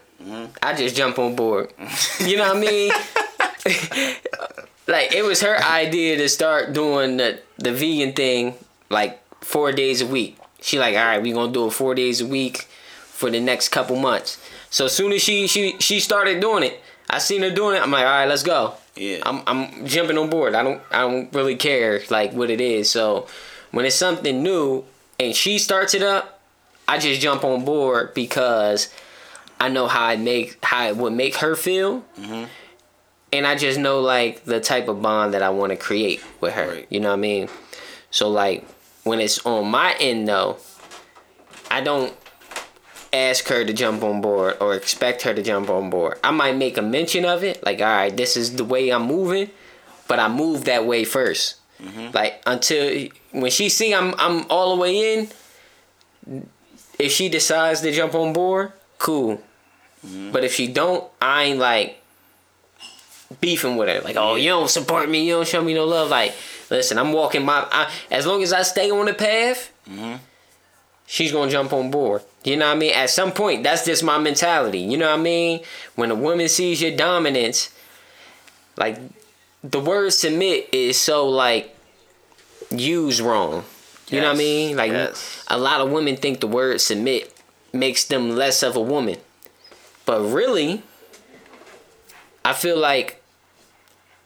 I just jump on board. You know what I mean? [LAUGHS] [LAUGHS] like it was her idea to start doing the the vegan thing like four days a week. She like, all right, we gonna do it four days a week for the next couple months. So as soon as she she she started doing it, I seen her doing it. I'm like, all right, let's go. Yeah. I'm I'm jumping on board. I don't I don't really care like what it is. So when it's something new and she starts it up, I just jump on board because I know how it make how it would make her feel. Mhm. And I just know like the type of bond that I want to create with her. Right. You know what I mean? So like when it's on my end though, I don't ask her to jump on board or expect her to jump on board. I might make a mention of it, like, all right, this is the way I'm moving, but I move that way 1st mm-hmm. Like until when she see I'm I'm all the way in, if she decides to jump on board, cool. Mm-hmm. But if she don't, I ain't like beefing with her. Like, oh, you don't support me, you don't show me no love. Like, listen, I'm walking my. I, as long as I stay on the path, mm-hmm. she's gonna jump on board. You know what I mean? At some point, that's just my mentality. You know what I mean? When a woman sees your dominance, like the word submit is so like used wrong. You know what I mean? Like yes. a lot of women think the word submit makes them less of a woman. But really, I feel like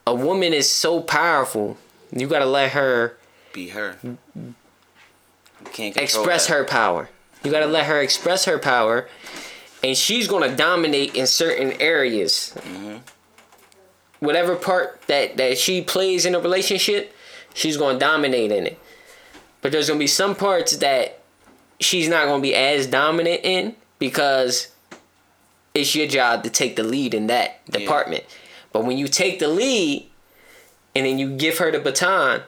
a woman is so powerful. You gotta let her Be her. Can't express that. her power. You gotta let her express her power, and she's gonna dominate in certain areas. Mm-hmm. Whatever part that that she plays in a relationship, she's gonna dominate in it. But there's gonna be some parts that she's not gonna be as dominant in because it's your job to take the lead in that department. But when you take the lead and then you give her the baton,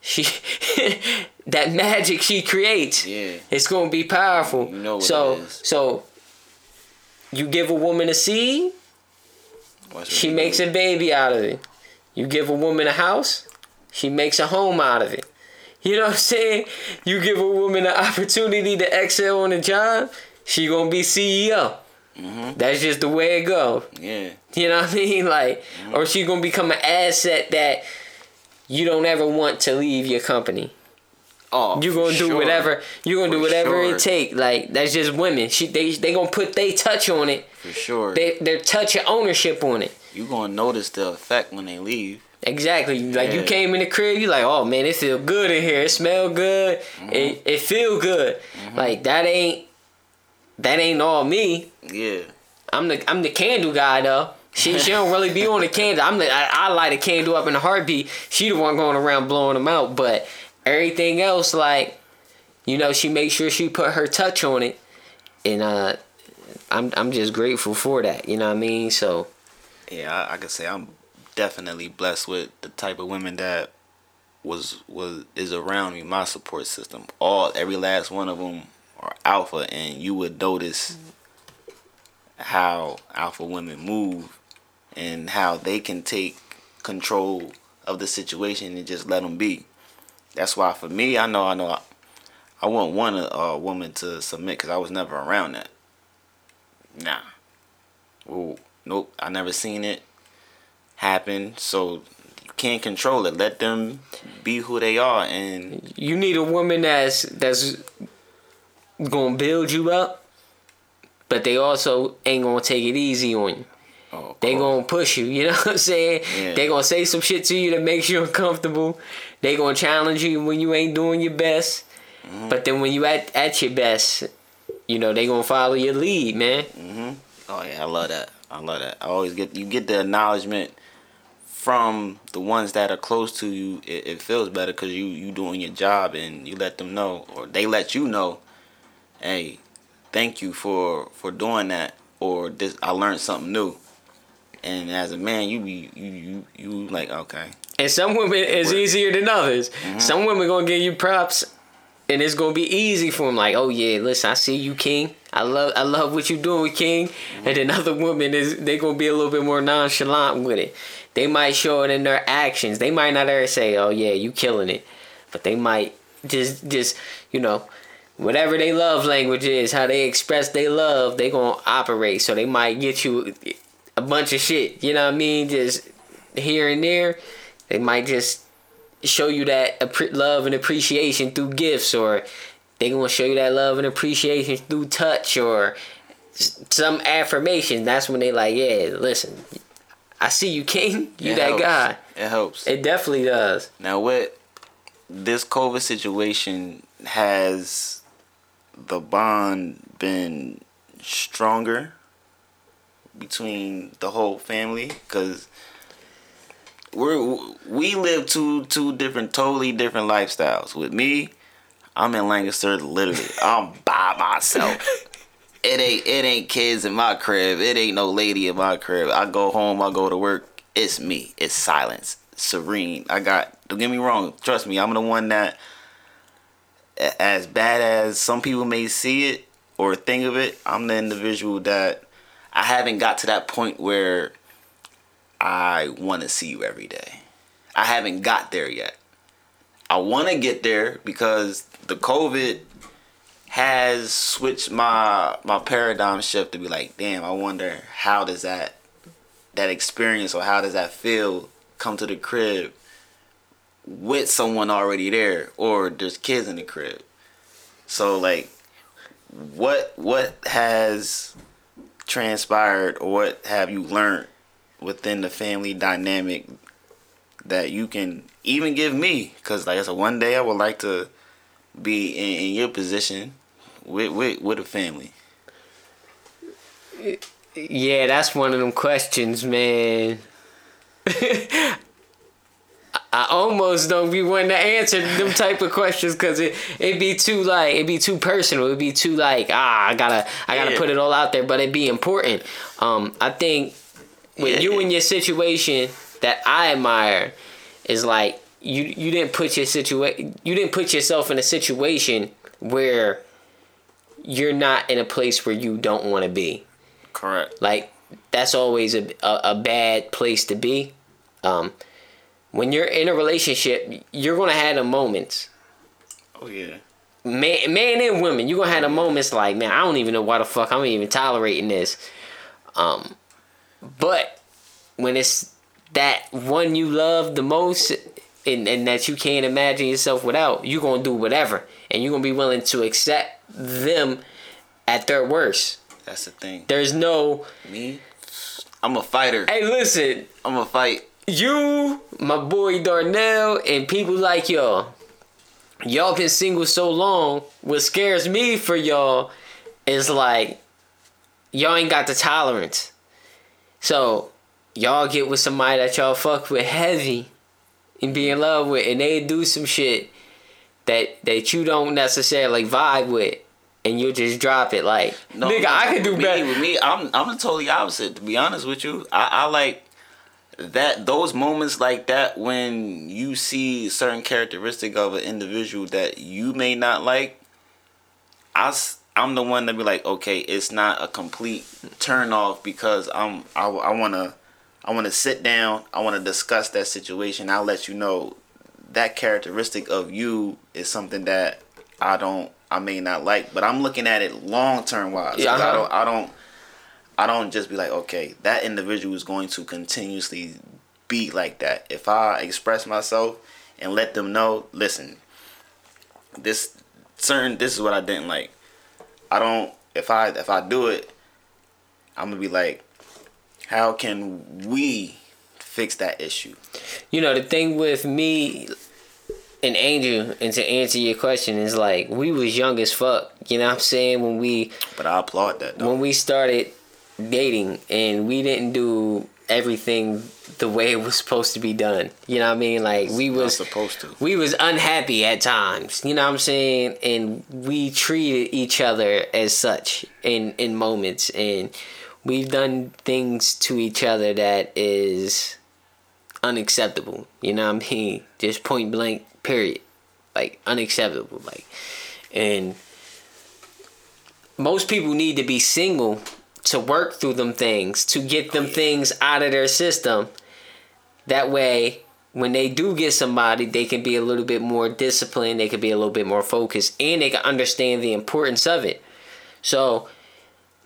she [LAUGHS] that magic she creates, Yeah. it's gonna be powerful. You know so so you give a woman a seed, she makes do. a baby out of it. You give a woman a house, she makes a home out of it. You know what I'm saying? You give a woman an opportunity to excel on a job, she gonna be CEO. Mm-hmm. That's just the way it go. Yeah. You know what I mean? Like, or she gonna become an asset that you don't ever want to leave your company. Oh, You for gonna do sure. whatever you gonna do whatever sure. it take. Like that's just women. She they they gonna put they touch on it. For sure. They their touch of ownership on it. you gonna notice the effect when they leave. Exactly. Like you came in the crib, you like, oh man, it feel good in here. It smell good. Mm-hmm. It it feel good. Like that ain't that ain't all me. Yeah. I'm the I'm the candle guy though. She she don't really be on the [LAUGHS] candle. I'm the I, I light a candle up in a heartbeat. She the one going around blowing them out. But everything else, like, you know, she makes sure she put her touch on it, and uh, I'm I'm just grateful for that. You know what I mean? So Yeah, I, I could say I'm definitely blessed with the type of women that was was is around me, my support system. All every last one of them are alpha, and you would notice how alpha women move and how they can take control of the situation and just let them be. That's why for me, I know I know I, I wouldn't want a, a uh, woman to submit because I was never around that. Nah. Well, nope. I never seen it happen. So you can't control it. Let them be who they are, and You need a woman that's that's gonna build you up, but they also ain't gonna take it easy on you. oh, They gonna push you, [LAUGHS] you know what I'm saying? Yeah. They gonna say some shit to you that makes you uncomfortable. They gonna challenge you when you ain't doing your best. Mm-hmm. But then when you at at your best, you know, they gonna follow your lead, man. Oh yeah, I love that. I love that. I always get you get the acknowledgement from the ones that are close to you. It, it feels better because you you doing your job and you let them know, or they let you know. Hey, thank you for for doing that, or this I learned something new. And as a man, you be you you you like okay. And some women is easier than others. Mm-hmm. Some women gonna give you props, and it's gonna be easy for them. Like, oh yeah, listen, I see you, King. I love, I love what you're doing, with King. Mm-hmm. And then other women is they gonna be a little bit more nonchalant with it. They might show it in their actions. They might not ever say, oh yeah, you killing it, but they might just, just you know. Whatever they love language is, how they express they love, they gonna operate. So they might get you a bunch of shit. You know what I mean? Just here and there. They might just show you that love and appreciation through gifts, or they gonna show you that love and appreciation through touch, or some affirmation. That's when they like, yeah, listen, I see you, King. [LAUGHS] You It that helps. guy. It helps. It definitely does. Now, what this COVID situation has the bond been stronger between the whole family? Because we're we live two two different, totally different lifestyles. With me, I'm in Lancaster. Literally, [LAUGHS] I'm by myself. It ain't it ain't kids in my crib. It ain't no lady in my crib. I go home. I go to work. It's me. It's silence. Serene. I got. Don't get me wrong. Trust me. I'm the one that, as bad as some people may see it or think of it, I'm the individual that I haven't got to that point where I want to see you every day. I haven't got there yet. I want to get there because the COVID has switched my my paradigm shift to be like, damn, I wonder how does that that experience or how does that feel come to the crib with someone already there or there's kids in the crib. So like what what has transpired or what have you learned within the family dynamic that you can even give me because like I said one day I would like to be in, in your position with, with with a family Yeah, that's one of them questions, man. [LAUGHS] I- almost don't be wanting to answer them type of questions because it it be too like it be too personal. It be too like ah I gotta I gotta Yeah. put it all out there, but it be important. Um, I think with Yeah. you and your situation that I admire is like you you didn't put your situation you didn't put yourself in a situation where you're not in a place where you don't want to be. correct Like that's always a, a, a bad place to be. Um, when you're in a relationship, you're gonna have the moments. oh yeah. Man, man and women, you're gonna have the moments like, man, I don't even know why the fuck I'm even tolerating this. Um, but when it's that one you love the most and, and that you can't imagine yourself without, you're gonna do whatever, and you're gonna be willing to accept them at their worst. that's the thing. There's no, me? I'm a fighter. Hey, listen, I'm a fight you, my boy Darnell, and people like y'all, y'all been single so long. What scares me for y'all is like y'all ain't got the tolerance. So y'all get with somebody that y'all fuck with heavy and be in love with, and they do some shit that that you don't necessarily vibe with. And you just drop it like, no, nigga, I could do me, better. With me, I'm I'm the totally opposite. To be honest with you, I, I like that those moments like that when you see certain characteristic of an individual that you may not like, I I'm the one that be like, okay, it's not a complete turn off because I'm I, I wanna I wanna sit down, I wanna discuss that situation. I'll let you know that characteristic of you is something that I don't I may not like, but I'm looking at it long term wise. Yeah, I uh-huh. don't I don't I don't just be like, okay, that individual is going to continuously be like that. If I express myself and let them know, listen, this certain this is what I didn't like. I don't if I if I do it, I'm gonna be like, how can we fix that issue? You know, the thing with me and Angel, and to answer your question, is like we was young as fuck. You know what I'm saying? When we But I applaud that though. when we started dating and we didn't do everything the way it was supposed to be done. You know what I mean? Like we Not was supposed to. we was unhappy at times. You know what I'm saying? And we treated each other as such in in moments and we've done things to each other that is unacceptable. You know what I mean? Just point blank period. Like unacceptable like and most people need to be single to work through them things, to get them things out of their system. That way, when they do get somebody, they can be a little bit more disciplined, they can be a little bit more focused, and they can understand the importance of it. So,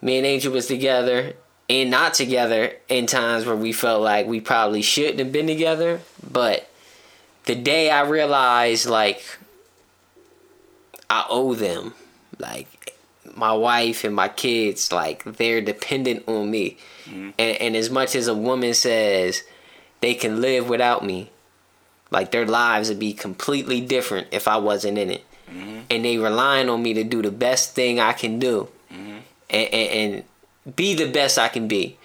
me and Angel was together and not together in times where we felt like we probably shouldn't have been together. But the day I realized, like, I owe them, like, my wife and my kids, like, they're dependent on me. Mm-hmm. And, and as much as a woman says they can live without me, like, their lives would be completely different if I wasn't in it. Mm-hmm. And they relying on me to do the best thing I can do mm-hmm. and, and, and be the best I can be.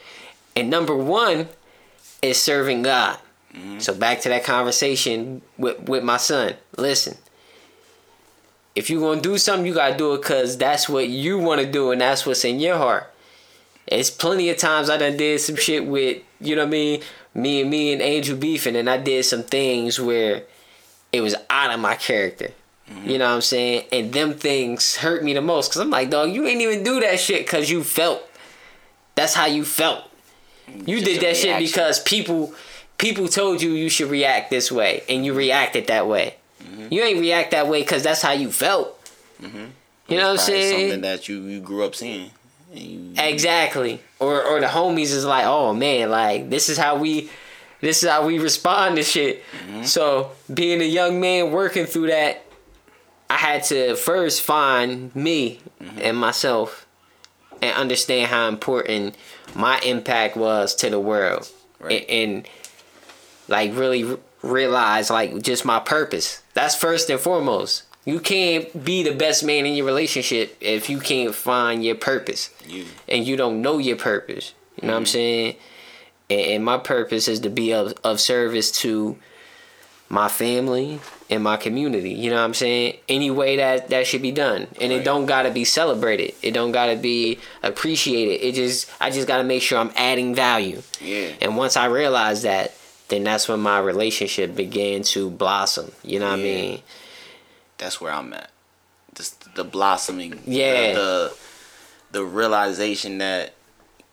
And number one is serving God. So back to that conversation with, with my son. Listen, if you're gonna do something, you gotta do it because that's what you want to do and that's what's in your heart. It's plenty of times I done did some shit with you know what I mean, me and me and Angel beefing, and I did some things where it was out of my character. Mm-hmm. You know what I'm saying? And them things hurt me the most because I'm like, dog, you ain't even do that shit because you felt. That's how you felt. Mm, you Just did that shit because people people told you you should react this way, and you reacted that way. Mm-hmm. You ain't react that way because that's how you felt. Mm-hmm. You know what I'm saying? Something that you, you grew up seeing. You, Exactly. Or or the homies is like, oh man, like this is how we this is how we respond to shit. Mm-hmm. So being a young man working through that, I had to first find me and myself and understand how important my impact was to the world. Right. And, and like really realize like just my purpose. That's first and foremost. You can't be the best man in your relationship if you can't find your purpose you and you don't know your purpose. You know what I'm mm-hmm. saying? And, and my purpose is to be of, of service to my family and my community. You know what I'm saying? Any way that that should be done, and it don't gotta be celebrated. It don't gotta be appreciated. It just I just gotta make sure I'm adding value. Yeah. And once I realize that, then that's when my relationship began to blossom. You know what I mean? that's where I'm at. Just the blossoming. Yeah. The, the the realization that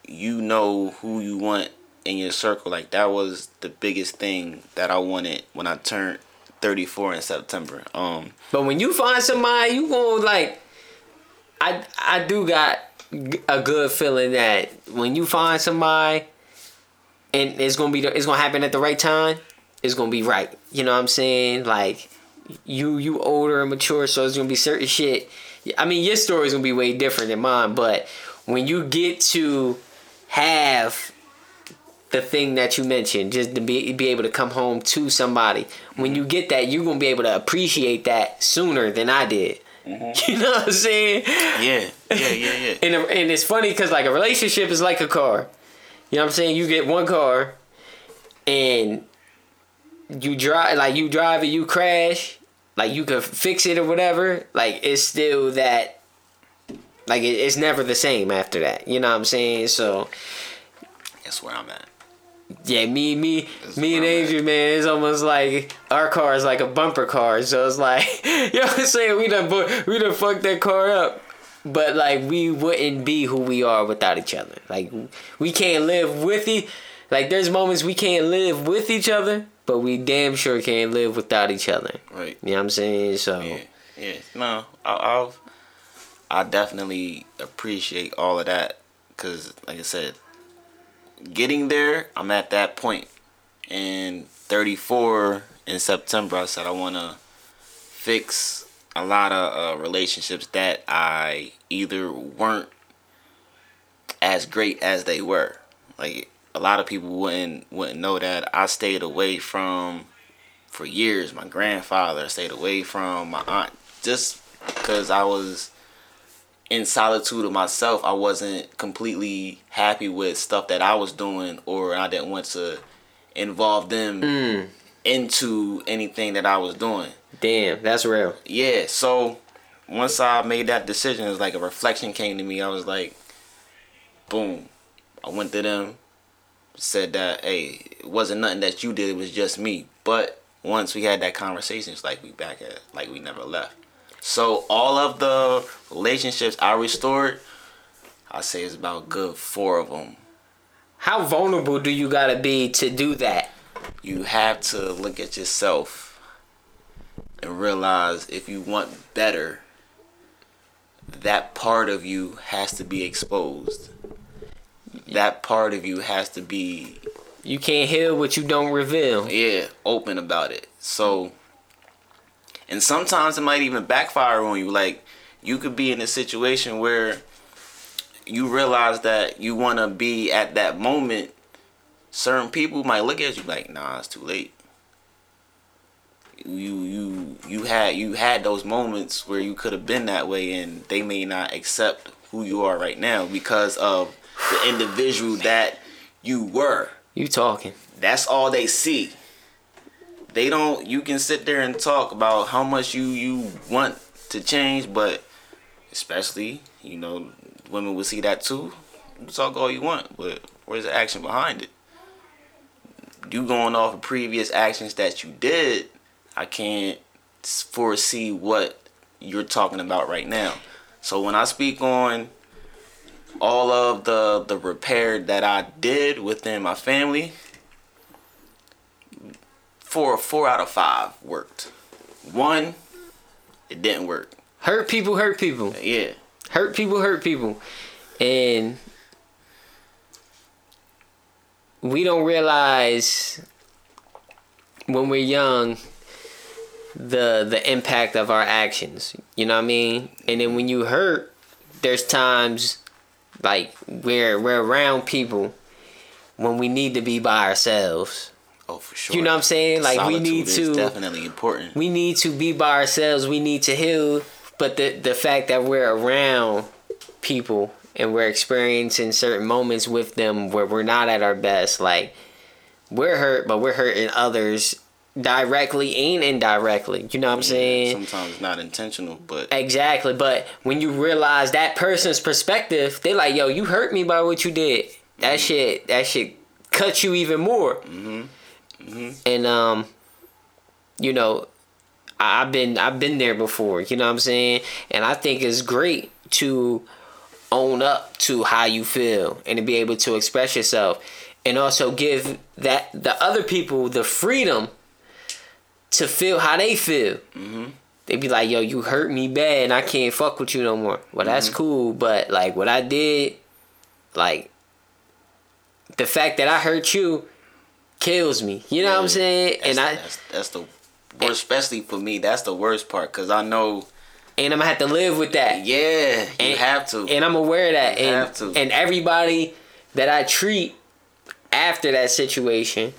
you know who you want in your circle. Like that was the biggest thing that I wanted when I turned 34 in September. Um But when you find somebody, you gonna like. I I do got a good feeling that when you find somebody, and it's gonna be the, it's gonna happen at the right time. It's gonna be right. You know what I'm saying? Like you you older and mature, so it's gonna be certain shit. I mean, your story's gonna be way different than mine, but when you get to have the thing that you mentioned, just to be be able to come home to somebody. When you get that, you're gonna be able to appreciate that sooner than I did. Mm-hmm. [LAUGHS] You know what I'm saying? yeah, yeah, yeah, yeah. [LAUGHS] And and it's funny because like a relationship is like a car. You know what I'm saying? You get one car, and you drive like you drive it, you crash, like you could fix it or whatever. Like it's still that. Like it, it's never the same after that. You know what I'm saying? So That's where I'm at. Yeah, me, me, That's me and Adrian, man, it's almost like our car is like a bumper car. So it's like, [LAUGHS] you know what I'm saying? We done, we done fucked that car up. But like, we wouldn't be who we are without each other. Like, we can't live with e. Like, there's moments we can't live with each other, but we damn sure can't live without each other. Right. You know what I'm saying? So, Yeah. Yeah. No, I'll. I definitely appreciate all of that because, like I said, getting there, I'm at that point. And 34 in September, I said I want to fix a lot of uh, relationships that I either weren't as great as they were. Like a lot of people wouldn't wouldn't know that I stayed away from for years. My grandfather stayed away from my aunt just because I was in solitude of myself. I wasn't completely happy with stuff that I was doing, or I didn't want to involve them mm, into anything that I was doing. Damn, that's real. Yeah, so once I made that decision, it was like a reflection came to me. I was like, boom. I went to them, said that, hey, it wasn't nothing that you did, it was just me. But once we had that conversation, it's like we back at like we never left. So all of the relationships I restored, I say it's about good four of them. How vulnerable do you gotta be to do that? You have to look at yourself and realize if you want better, that part of you has to be exposed. That part of you has to be, You can't heal what you don't reveal. yeah, open about it. So, and sometimes it might even backfire on you. Like, you could be in a situation where you realize that you want to be at that moment. Certain people might look at you like, nah, it's too late. You you you had you had those moments where you could have been that way, and they may not accept who you are right now because of the individual that you were. You talking. That's all they see. They don't. You can sit there and talk about how much you you want to change, but especially you know women will see that too. You talk all you want, but where's the action behind it? You going off of previous actions that you did, I can't foresee what you're talking about right now. So when I speak on all of the the repair that I did within my family, four four out of five worked. One, it didn't work. Hurt people hurt people. Uh, yeah, Hurt people hurt people. And we don't realize when we're young the the impact of our actions. You know what I mean? And then when you hurt, there's times like we're we're around people when we need to be by ourselves. oh for sure. You know what I'm saying? Like we need to definitely important. we need to be by ourselves. We need to heal. But the the fact that we're around people and we're experiencing certain moments with them where we're not at our best, like we're hurt, but we're hurting others directly and indirectly. You know what I'm saying? Sometimes not intentional, but Exactly. But when you realize that person's perspective, they're like, yo, you hurt me by what you did. That mm-hmm. shit, that shit cut you even more. Mm-hmm. Mm-hmm. And um, you know, I- I've been I've been there before. You know what I'm saying? And I think it's great to own up to how you feel and to be able to express yourself, and also give that the other people the freedom to feel how they feel. Mm-hmm. They be like, "Yo, you hurt me bad, and I can't fuck with you no more." Well, that's mm-hmm. cool, but like what I did, like the fact that I hurt you kills me. You know what I'm saying? And I that's, that's the worst, especially for me. That's the worst part because I know. and I'm gonna have to live with that. Yeah, you And- have to. And I'm aware of that. You and have to. and everybody that I treat after that situation,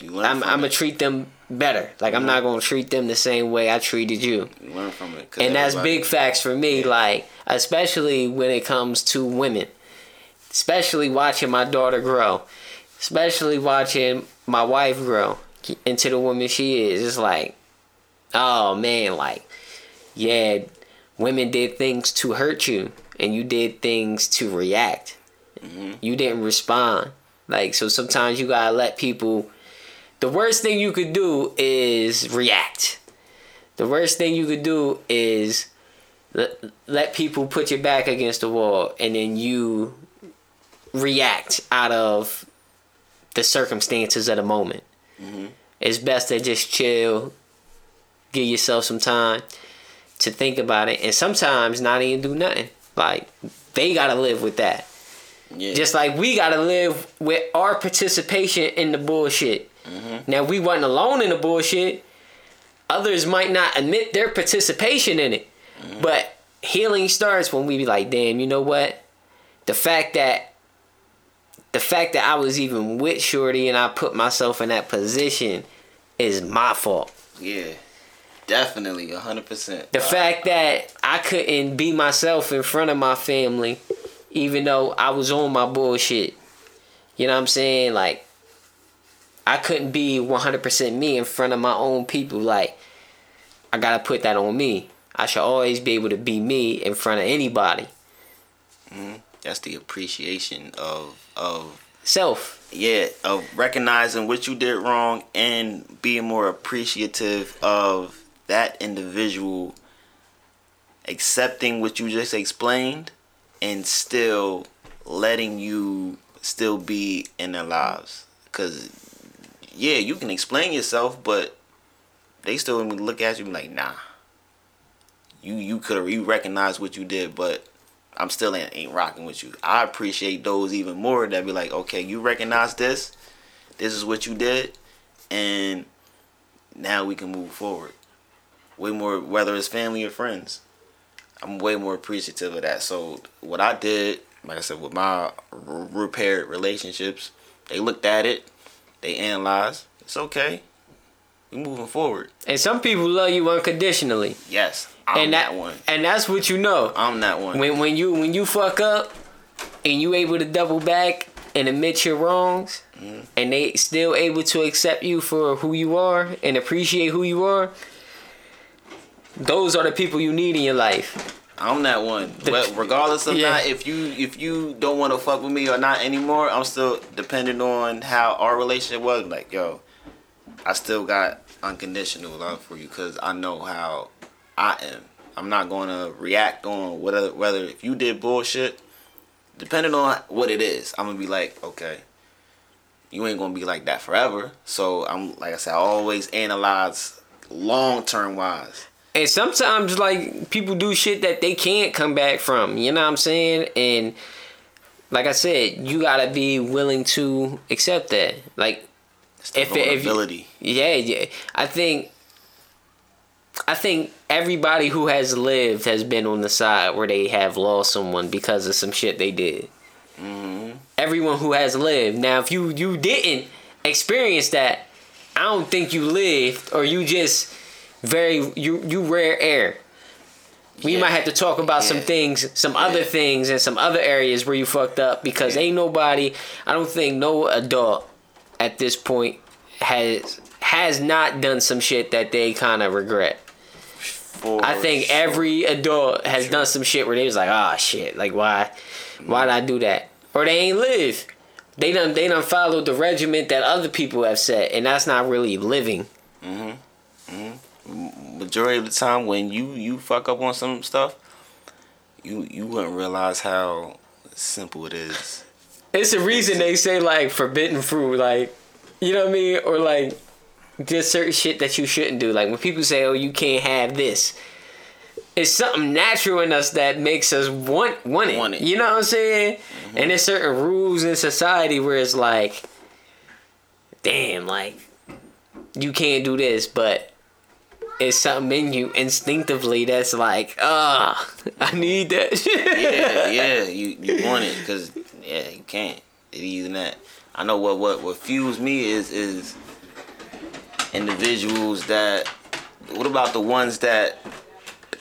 I'm I'm gonna treat them better. Like I'm not gonna treat them the same way I treated you. Learn from it. And that's big facts for me, like especially when it comes to women. Especially watching my daughter grow. Especially watching my wife grow into the woman she is. It's like, oh man, like, yeah, women did things to hurt you and you did things to react. Mm-hmm. You didn't respond. Like so sometimes you gotta let people the worst thing you could do is react. The worst thing you could do is let, let people put your back against the wall and then you react out of the circumstances of the moment. Mm-hmm. It's best to just chill, give yourself some time to think about it, and sometimes not even do nothing. Like they gotta live with that. Yeah. Just like we gotta live with our participation in the bullshit. Mm-hmm. Now we wasn't alone in the bullshit. Others might not admit their participation in it. Mm-hmm. But healing starts when we be like, damn, you know what? The fact that the fact that I was even with Shorty and I put myself in that position is my fault. yeah. Definitely, hundred percent. The fact that I couldn't be myself in front of my family, even though I was on my bullshit. You know what I'm saying? Like, I couldn't be 100% me in front of my own people. Like, I gotta put that on me. I should always be able to be me in front of anybody. Mm-hmm. That's the appreciation of of Self. yeah of recognizing what you did wrong and being more appreciative of that individual accepting what you just explained and still letting you still be in their lives because yeah you can explain yourself but they still look at you like nah you you could have you recognize what you did but I'm still ain't, ain't rocking with you. I appreciate those even more that be like, okay, you recognize this, this is what you did, and now we can move forward. Way more, whether it's family or friends, I'm way more appreciative of that. So what I did, like I said, with my repaired relationships, they looked at it, they analyze. It's okay. We moving forward. And some people love you unconditionally. Yes, I'm and that, one. And that's what you know. I'm that one. when when you when you fuck up and you able to double back and admit your wrongs Mm-hmm. and they still able to accept you for who you are and appreciate who you are those are the people you need in your life I'm that one. But regardless of Yeah. not if you if you don't want to fuck with me or not anymore, I'm still depending on how our relationship was. Like yo, I still got unconditional love for you because I know how I am. I'm not gonna react on whether whether if you did bullshit. Depending on what it is, I'm gonna be like, okay, you ain't gonna be like that forever. So I'm like I said, I always analyze long term wise. And sometimes like people do shit that they can't come back from you know what i'm saying and like i said you gotta be willing to accept that like If if you- Yeah, yeah. I think I think everybody who has lived has been on the side where they have lost someone because of some shit they did. Mm-hmm. Everyone who has lived. Now, if you you didn't experience that, I don't think you lived, or you just very you you rare air. We Yeah. might have to talk about some things, some other things, and some other areas where you fucked up because Yeah. ain't nobody. I don't think no adult at this point has has not done some shit that they kind of regret. For I think sure. every adult has Sure. done some shit where they was like, ah, shit, like why, why did I do that? Or they ain't live. They done they done followed the regiment that other people have set, and that's not really living. Majority of the time when you you fuck up on some stuff, you you wouldn't realize how simple it is. It's a reason they say like forbidden fruit, like you know what I mean, or like just certain shit that you shouldn't do. Like when people say, "Oh, you can't have this," it's something natural in us that makes us want want it. Want it. You know what I'm saying? Mm-hmm. And there's certain rules in society where it's like, damn, like you can't do this, but it's something in you instinctively that's like, ah, I need that. [LAUGHS] Yeah, yeah, you you want it because yeah, you can't. It either that. I know what what what fuels me is is individuals that. What about the ones that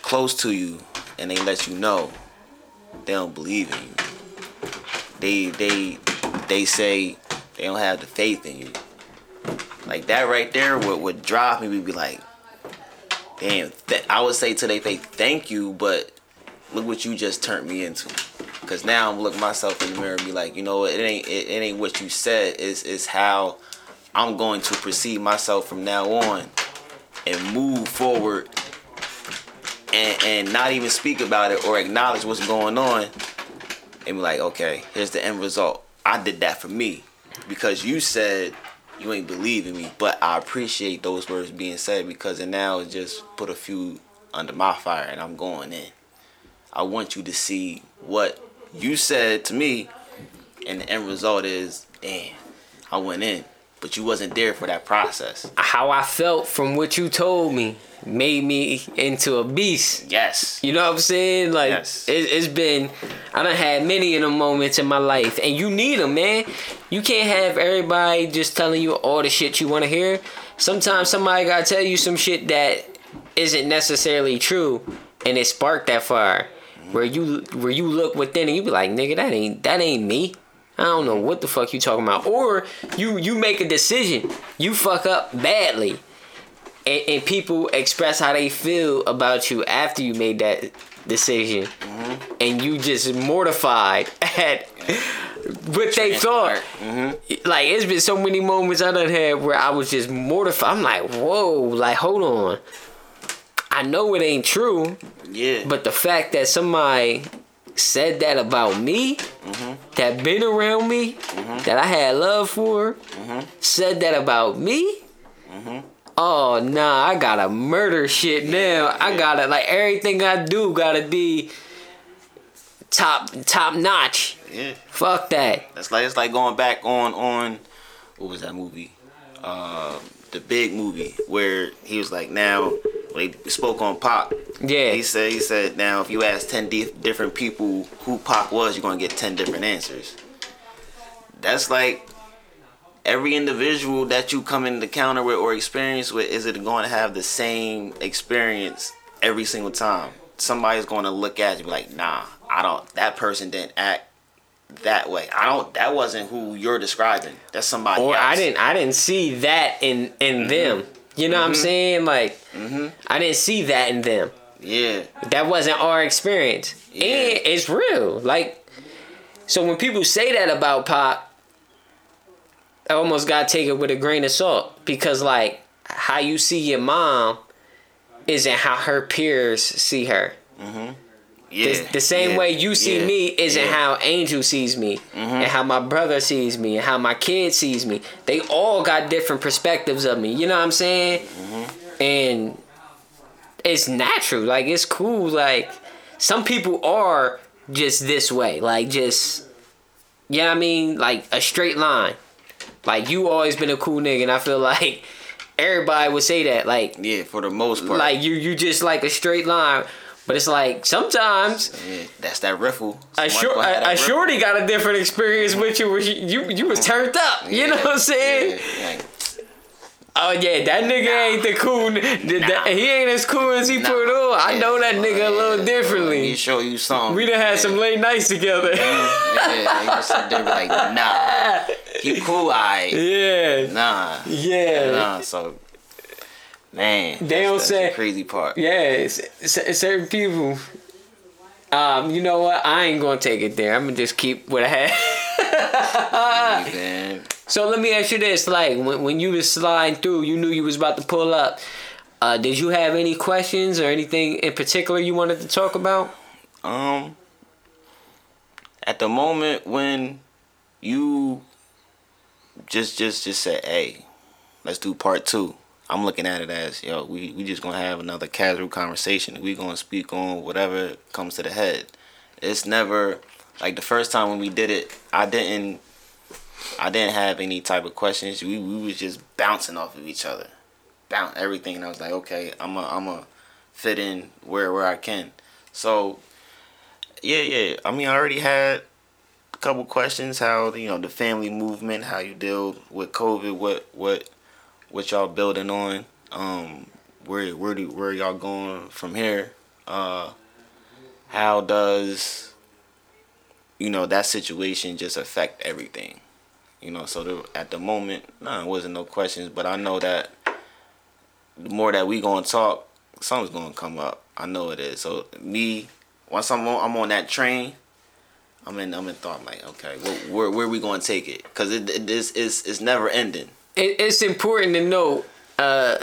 close to you and they let you know they don't believe in you. They they they say they don't have the faith in you. Like that right there would would drive me. We'd be like, damn. Th- I would say to they thank you, but look what you just turned me into. Cause now I'm looking myself in the mirror and be like, you know what? It ain't it, it ain't what you said. It's it's how I'm going to perceive myself from now on and move forward and and not even speak about it or acknowledge what's going on and be like, okay, here's the end result. I did that for me because you said you ain't believing me, but I appreciate those words being said because it now it just put a few under my fire and I'm going in. I want you to see what you said to me and the end result is, damn, I went in. But you wasn't there for that process. How I felt from what you told me made me into a beast. Yes. You know what I'm saying? Like Yes. it, it's been, I done had many of them moments in my life, and you need them, man. You can't have everybody just telling you all the shit you want to hear. Sometimes somebody gotta tell you some shit that isn't necessarily true, and it sparked that fire. Where you where you look within and you be like, nigga, that ain't that ain't me. I don't know what the fuck you talking about. Or you you make a decision, you fuck up badly, and, and people express how they feel about you after you made that decision, mm-hmm. and you just mortified [LAUGHS] at what they thought. Mm-hmm. Like it's been so many moments I done had where I was just mortified. I'm like, whoa, like hold on. I know it ain't true, Yeah. but the fact that somebody said that about me, that been around me, that I had love for, said that about me. Oh nah, I gotta murder shit now. I gotta like everything I do gotta be top top notch. yeah. Fuck that. That's like it's like going back on on what was that movie? Uh, the big movie where he was like now when he spoke on Pop. Yeah. He said he said now if you ask ten di- different people who Pop was, you're gonna get ten different answers. That's like every individual that you come into counter with or experience with, is it going to have the same experience every single time? Somebody's going to look at you like, nah, I don't. That person didn't act that way. I don't. That wasn't who you're describing. That's somebody or else. I didn't I didn't see that in in mm-hmm. them. You know what I'm mm-hmm. saying? Like mm-hmm. I didn't see that in them. Yeah. That wasn't our experience. Yeah. And it's real. Like so when people say that about pop, I almost gotta take it with a grain of salt. Because like how you see your mom isn't how her peers see her. Yeah. The, the same yeah, way you see yeah, me isn't yeah. Mm-hmm. how Angel sees me, and how my brother sees me, and how my kid sees me. They all got different perspectives of me. You know what I'm saying? Mm-hmm. And it's natural. Like it's cool. Like some people are just this way. Like just you know what I mean? Like a straight line. Like you always been a cool nigga, and I feel [LAUGHS] like everybody would say that. Like Yeah, for the most part. like you you just like a straight line. But it's like sometimes yeah, that's that riffle. short, gonna a, that riffle. shorty got a different experience with you where you, you you was turned up. You know what I'm saying? Yeah, Oh yeah, that nigga ain't the cool. n- The, the- he ain't as cool as he Nah. put on. I know that nigga a little differently. He show you something. We done had some late nights together. Yeah, you just sit there and be like, nah, [LAUGHS] he cool, I. yeah, Nah, yeah, nah. So, man, They that's- don't say- the crazy part. yeah. it's- it's- certain people. Um, you know what? I ain't gonna take it there. I'm gonna just keep what I had. [LAUGHS] So let me ask you this: like when when you was sliding through, you knew you was about to pull up. Uh, did you have any questions or anything in particular you wanted to talk about? Um, at the moment when you just just just said, "Hey, let's do part two. I'm looking at it as, yo, we we just gonna have another casual conversation. We gonna speak on whatever comes to the head. It's never like the first time when we did it. I didn't. I didn't have any type of questions. We we was just bouncing off of each other, bounce everything. And I was like, okay, I'm a I'm a fit in where where I can. So yeah, yeah. I mean, I already had a couple questions. How you know the family movement? How you deal with COVID? What what what y'all building on? Um, where where do where y'all going from here? Uh, how does you know that situation just affect everything? You know, so at the moment, nah, it wasn't no questions. But I know that the more that we gonna talk, something's gonna come up. I know it is. So me, once I'm on, I'm on that train. I'm in. I'm in thought. Like, okay, where where, where are we to take it? Because it, it is it's, it's never ending. It, it's important to note. Uh,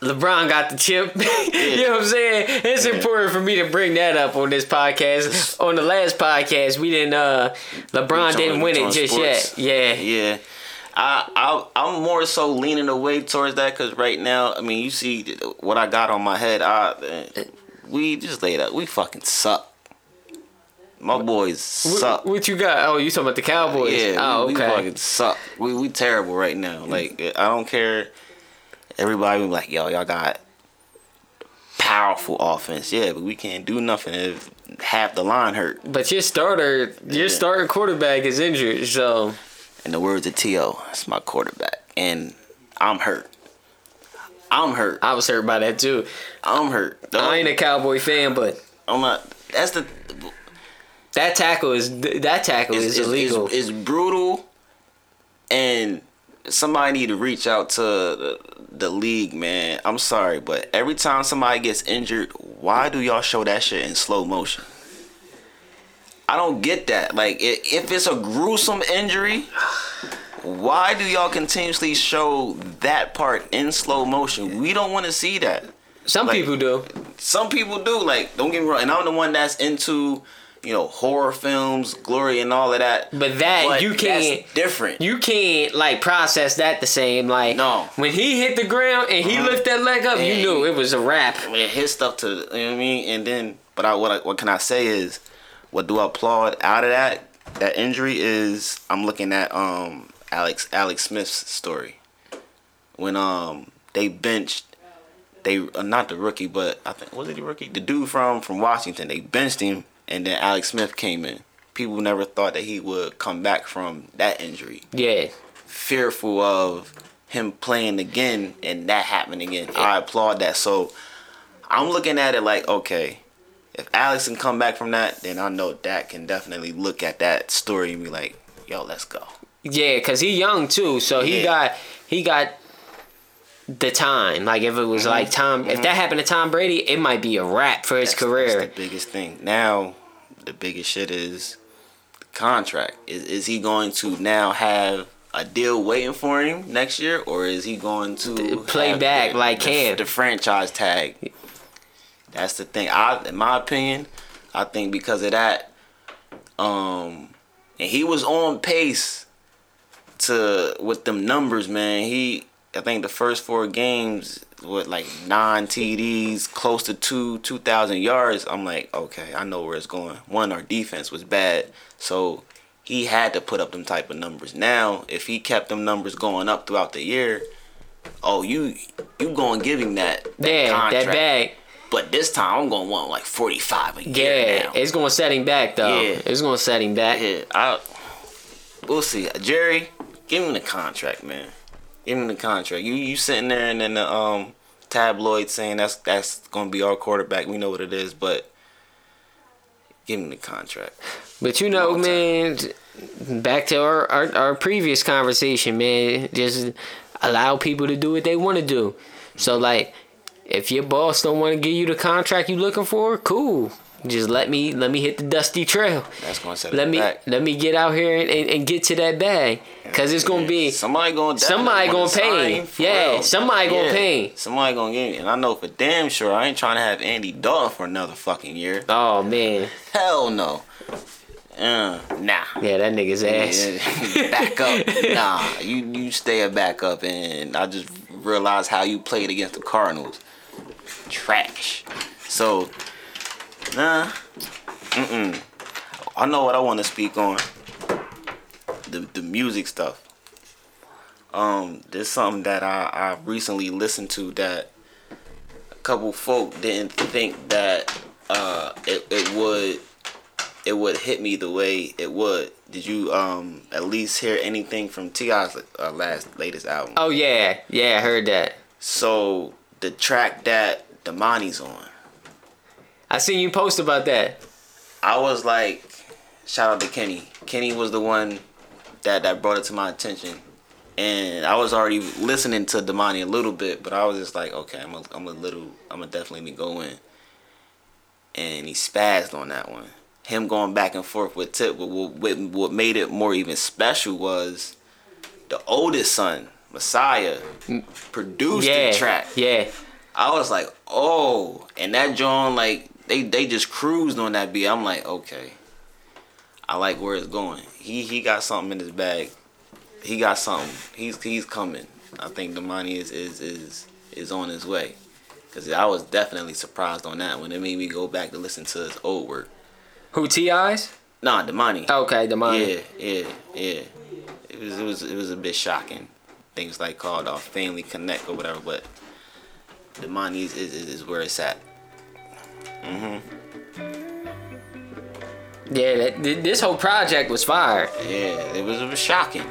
LeBron got the chip. [LAUGHS] you know what I'm saying? It's Yeah. important for me to bring that up on this podcast. on the last podcast, we didn't. uh LeBron didn't win it just sports. yet. Yeah. Yeah. I, I I'm more so leaning away towards that because right now, I mean, you see what I got on my head. I we just laid out. We fucking suck. My boys suck. What, what you got? Oh, you talking about the Cowboys? Yeah, Oh, we, okay. we fucking suck. We we terrible right now. Mm. Like I don't care. Everybody be like, yo, y'all got powerful offense. Yeah, but we can't do nothing if half the line hurt. But your starter, your Yeah. starting quarterback is injured, so In the words of T.O., it's my quarterback, and I'm hurt. I'm hurt. I was hurt by that too. I'm hurt. I ain't a Cowboy fan, but I'm not. That's the. That tackle is that tackle It's, is it's, illegal. It's, it's brutal, and somebody need to reach out to the, the league, man. I'm sorry, but every time somebody gets injured, why do y'all show that shit in slow motion? I don't get that. Like, if it's a gruesome injury, why do y'all continuously show that part in slow motion? We don't want to see that. Some like- people do. Some people do. Like, don't get me wrong. And I'm the one that's into, you know, horror films, glory, and all of that. But that you can't different. you can't like process that the same. Like No. when he hit the ground and he Uh-huh. lifted that leg up, you knew it was a wrap. Man, his stuff to you know what I mean, and then but I what I, what can I say is what do I applaud out of that that injury is I'm looking at um Alex Alex Smith's story when um they benched they uh, not the rookie but I think was it the rookie the dude from from Washington they benched him and then Alex Smith came in people never thought that he would come back from that injury Yeah. fearful of him playing again and that happening again. I applaud that. So I'm looking at it like, okay, if Alex can come back from that, then I know Dak can definitely look at that story and be like, yo, let's go. Yeah, cause he young too, so he Yeah. got he got the time. Like if it was mm-hmm. like Tom, if mm-hmm. that happened to Tom Brady, it might be a wrap for his That's- career. That's the biggest thing. Now, the biggest shit is the contract. Is is he going to now have a deal waiting for him next year, or is he going to Play back the, like the, Cam? the franchise tag? That's the thing. I, in my opinion, I think because of that, um, and he was on pace to with them numbers, man. He, I think the first four games with like nine TDs, close to two two thousand yards. I'm like, okay, I know where it's going. One, our defense was bad, so he had to put up them type of numbers. Now, if he kept them numbers going up throughout the year, oh, you you going to give him that, that yeah, contract. that bag. But this time I'm gonna want like forty five a year Yeah, now. it's gonna set him back though. Yeah. It's gonna set him back. Yeah, I. We'll see. Jerry, give him the contract, man. Give him the contract. You you sitting there and then the um tabloid saying that's that's gonna be our quarterback. We know what it is, but give him the contract. But you know, man, back to our, our our previous conversation, man. Just allow people to do what they want to do. So like, if your boss don't want to give you the contract you looking for, cool. Just let me let me hit the dusty trail. That's gonna set Let me back. let me get out here and, and, and get to that bag, cause it's gonna be somebody gonna somebody gonna pay. Yeah, real. somebody gonna pay. Somebody gonna get me, and I know for damn sure I ain't trying to have Andy Dalton for another fucking year. Oh man, Hell no. Uh, nah. yeah, that nigga's ass. Yeah, [LAUGHS] back up. Nah, you you stay a backup, and I just realized how you played against the Cardinals. Trash. So, nah. Mm-mm. I know what I want to speak on. The the music stuff. Um, there's something that I I recently listened to that a couple folk didn't think that uh it, it would it would hit me the way it would. Did you um at least hear anything from T.I.'s uh, last latest album? Oh yeah, yeah, I heard that. So the track that Domani's on, I seen you post about that. I was like, shout out to Kenny. Kenny was the one that that brought it to my attention, and I was already listening to Domani a little bit, but I was just like, okay, I'm a, I'm a little, I'm gonna definitely go in. And he spazzed on that one. him going back and forth with Tip. What, what, what made it more even special was the oldest son, Messiah, produced yeah, the track. Yeah. I was like, oh, and that John like they they just cruised on that beat. I'm like, okay, I like where it's going. He he got something in his bag. He got something. He's he's coming. I think Domani is is is is on his way. Cause I was definitely surprised on that when it made me go back to listen to his old work. Who T.I.'s? Nah, Domani. Okay, Domani. Yeah, yeah, yeah. It was it was it was a bit shocking. Things like called off Family Connect or whatever, but Domani is is, is where it's at. Yeah, that, this whole project was fire. Yeah, it was it was shocking.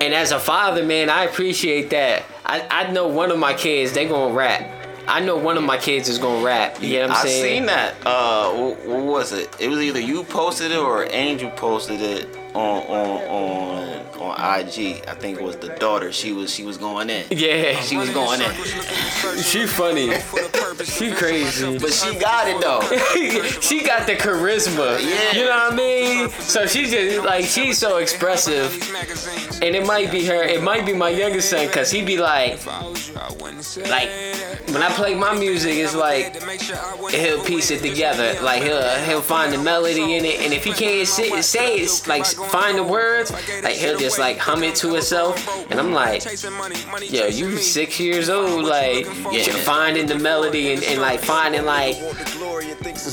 And as a father, man, I appreciate that. I, I know one of my kids, they gonna rap. I know one of my kids is gonna rap. You know what I'm saying? I seen that. Uh, what was it? It was either you posted it or Angel posted it on on on on IG. I think it was the daughter. She was she was going in. Yeah, She was going in. [LAUGHS] she funny. She crazy. But she got it though. [LAUGHS] she got the charisma. Yeah. You know what I mean? So she's just like she's so expressive. And it might be her, it might be my youngest son, cause he be like like when I play my music it's like he'll piece it together. Like he'll he'll find the melody in it and if he can't sit, and say it like find the words, like he'll just like hum it to himself. And I'm like, yo, you six years old, like Yeah. finding the melody and, and like finding like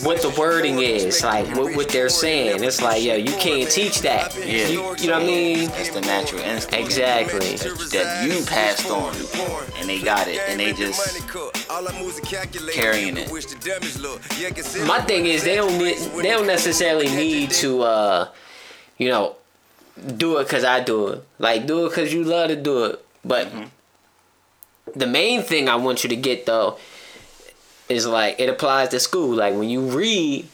what the wording is, like what, what they're saying. It's like, yo, you can't teach that. Yeah. You, you know what I mean? That's the natural instinct. Exactly. That you passed on, and they got it, and they just carrying it. My thing is they don't need, they don't necessarily need to uh you know do it cuz I do it. Like do it cuz you love to do it. But mm-hmm. the main thing I want you to get though is like it applies to school. Like when you read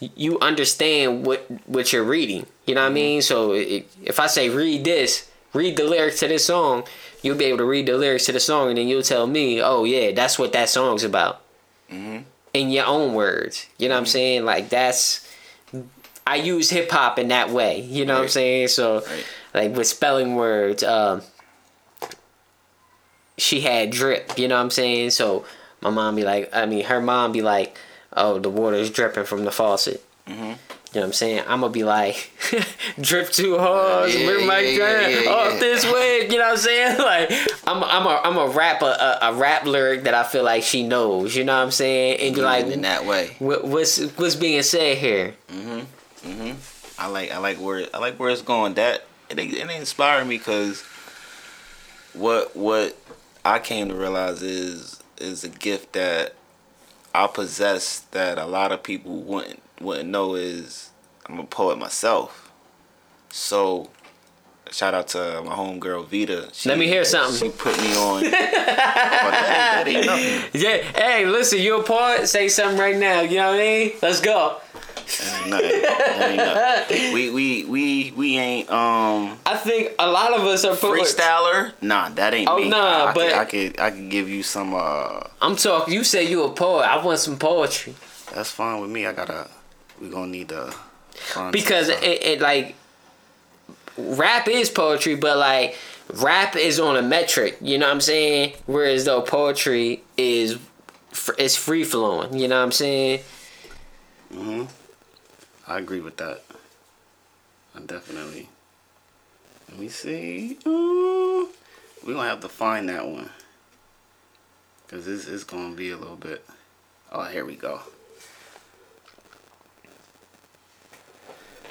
you understand what what you're reading. You know what I mm-hmm. mean? So it, if I say read this, read the lyrics to this song, you'll be able to read the lyrics to the song and then you'll tell me, "Oh yeah, that's what that song's about." Mm-hmm. in your own words. You know what I'm saying? Like that's I use hip hop in that way. You know what I'm saying? So Right. like with spelling words, um she had drip, you know what I'm saying? So my mom be like I mean her mom be like, Oh, the water's dripping from the faucet. Mm-hmm. You know what I'm saying? I'm gonna be like, [LAUGHS] drip too hard, Yeah, my yeah, yeah, yeah, off this way. You know what I'm saying? [LAUGHS] Like, I'm, I'm a, I'm a rap a, a, rap lyric that I feel like she knows. You know what I'm saying? And be like, in that way. what, what's what's being said here? Mm-hmm. I like I like where I like where it's going. That it, it inspired me because what what I came to realize is is a gift that I possess that a lot of people wouldn't wouldn't know is I'm a poet myself. So shout out to my homegirl Vita. She, Let me hear something. She put me on. [LAUGHS] that, that. Yeah. Hey, listen, you a poet? Say something right now. You know what I mean? Let's go. That ain't nothing. That ain't nothing. We we we we ain't um I think a lot of us are poets. freestyler. Nah, that ain't Oh, me. nah, I, but- could, I could I could give you some. uh I'm talking. You say you a poet. I want some poetry That's fine with me. I gotta. We gonna need to. find because it, it like rap is poetry, but like rap is on a metric. You know what I'm saying? Whereas though poetry is it's free flowing. You know what I'm saying? I agree with that. I definitely. Let me see. Uh, we gonna have to find that one. Cause this is gonna be a little bit. Oh, here we go.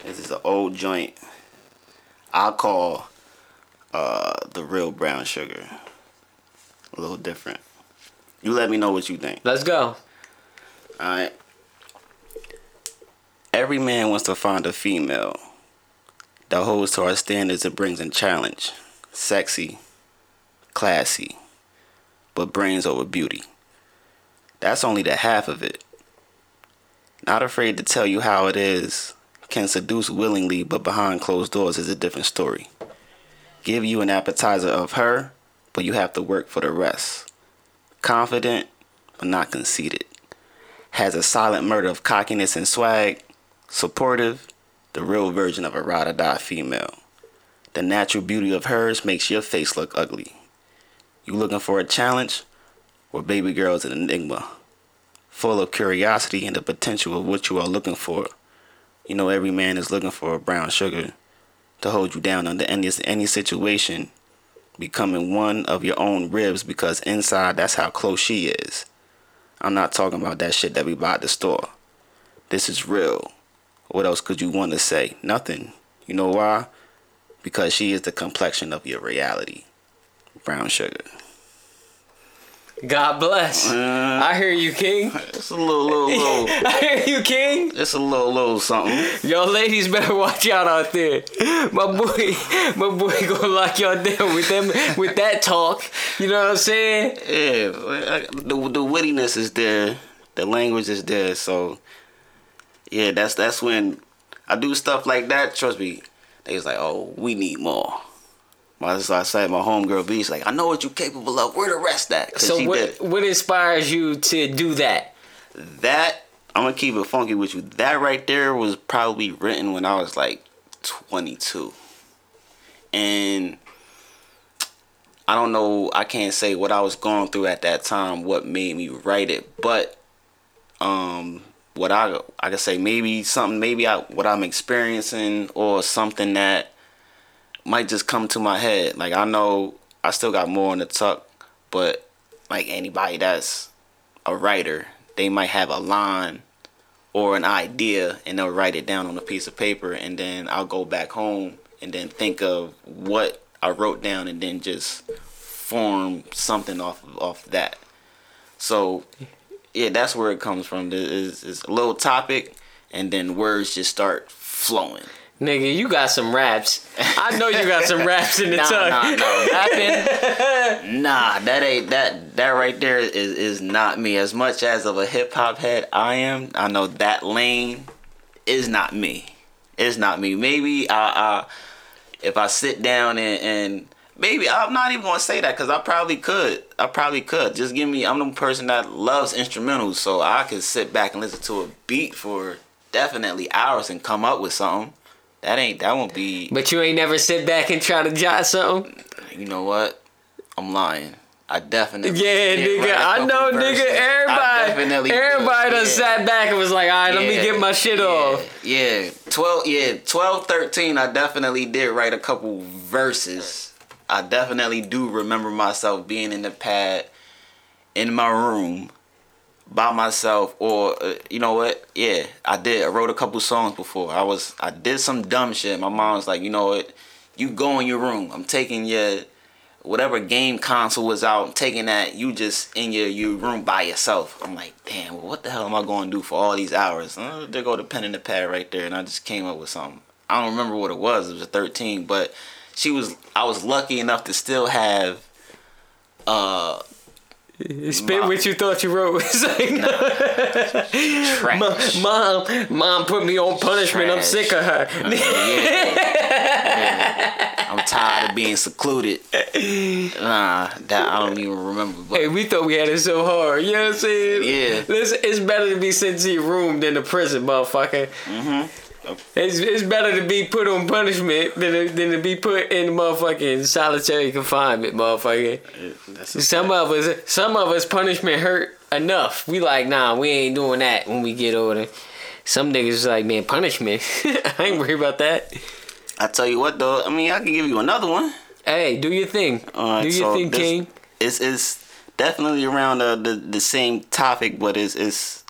This is an old joint. I call uh the real brown sugar. A little different. You let me know what you think. Let's go. Alright. Every man wants to find a female that holds to our standards and brings in challenge. Sexy, classy, but brains over beauty. That's only the half of it. Not afraid to tell you how it is. Can seduce willingly, but behind closed doors is a different story. Give you an appetizer of her, but you have to work for the rest. Confident, but not conceited has a silent murder of cockiness and swag, supportive, the real version of a ride or die female. The natural beauty of hers makes your face look ugly. You looking for a challenge? Well, baby girl is an enigma, full of curiosity and the potential of what you are looking for. You know, every man is looking for a brown sugar to hold you down under any any situation, becoming one of your own ribs because inside that's how close she is. I'm not talking about that shit that we buy at the store. This is real. What else could you want to say? Nothing. You know why? Because she is the complexion of your reality. Brown sugar. God bless. Uh, I hear you, King. [LAUGHS] it's a little, little, [LAUGHS] little. I hear you, King. It's a little, little something. Y'all ladies better watch out out there. My boy, [LAUGHS] my boy gonna lock y'all down with them with that talk. You know what I'm saying? Yeah, the the wittiness is there, the language is there. So, yeah, that's that's when I do stuff like that. Trust me, they was like, oh, we need more. My, so I said, my homegirl B's like, I know what you're capable of. Where the rest at? So what what inspires you to do that? That I'm gonna keep it funky with you. That right there was probably written when I was like 22, and I don't know. I can't say what I was going through at that time. What made me write it, but um, what I I could say maybe something maybe I what I'm experiencing or something that might just come to my head. Like I know I still got more in the tuck, but like anybody that's a writer, they might have a line or an idea and they'll write it down on a piece of paper and then I'll go back home and then think of what I wrote down and then just form something off of, off that. So yeah, that's where it comes from. It's, it's a little topic and then words just start flowing. Nigga, you got some raps. I know you got some raps in the [LAUGHS] Nah, tuck. nah, nah, [LAUGHS] rapping. [LAUGHS] nah, that ain't that. That right there is is not me. As much as of a hip hop head I am, I know that lane is not me. It's not me. Maybe I, I if I sit down and, and maybe I'm not even gonna say that because I probably could. I probably could. Just give me. I'm the person that loves instrumentals, so I could sit back and listen to a beat for definitely hours and come up with something. That ain't. That won't be. But you ain't never sit back and try to jot something? You know what? I'm lying. I definitely. Yeah, nigga. I know, verses. nigga. I definitely Everybody, everybody done yeah. sat back and was like, all right, let me get my shit yeah, off. Yeah, twelve. Yeah, 12, 13, I definitely did write a couple verses. I definitely do remember myself being in the pad in my room by myself, or uh, you know what? Yeah, I did. I wrote a couple songs before. I was. I did some dumb shit. My mom was like, you know what? You go in your room. I'm taking your whatever game console was out. I'm taking that. You just in your your room by yourself. I'm like, damn. Well, what the hell am I going to do for all these hours? Uh, there go the pen and the pad right there, and I just came up with something. I don't remember what it was. It was 13, but she was. I was lucky enough to still have. Uh, Spit what you thought you wrote. [LAUGHS] It's like, [LAUGHS] trash. mom, mom put me on punishment. I'm sick of her. Yeah. Yeah. I'm tired of being secluded. Nah, that I don't even remember. But Hey, we thought we had it so hard. You know what I'm saying? Yeah. Listen, it's better to be sent to your room than to prison, motherfucker. Mm-hmm. It's, it's better to be put on punishment than to, than to be put in motherfucking solitary confinement, motherfucker. Some of us, some of us, punishment hurt enough. We like, nah, we ain't doing that when we get older. Some niggas is like, man, punishment. [LAUGHS] I ain't worried about that. I tell you what though, I mean I can give you another one. Hey, do your thing. Alright, do your so thing, King. It's it's definitely around the, the the same topic, but it's it's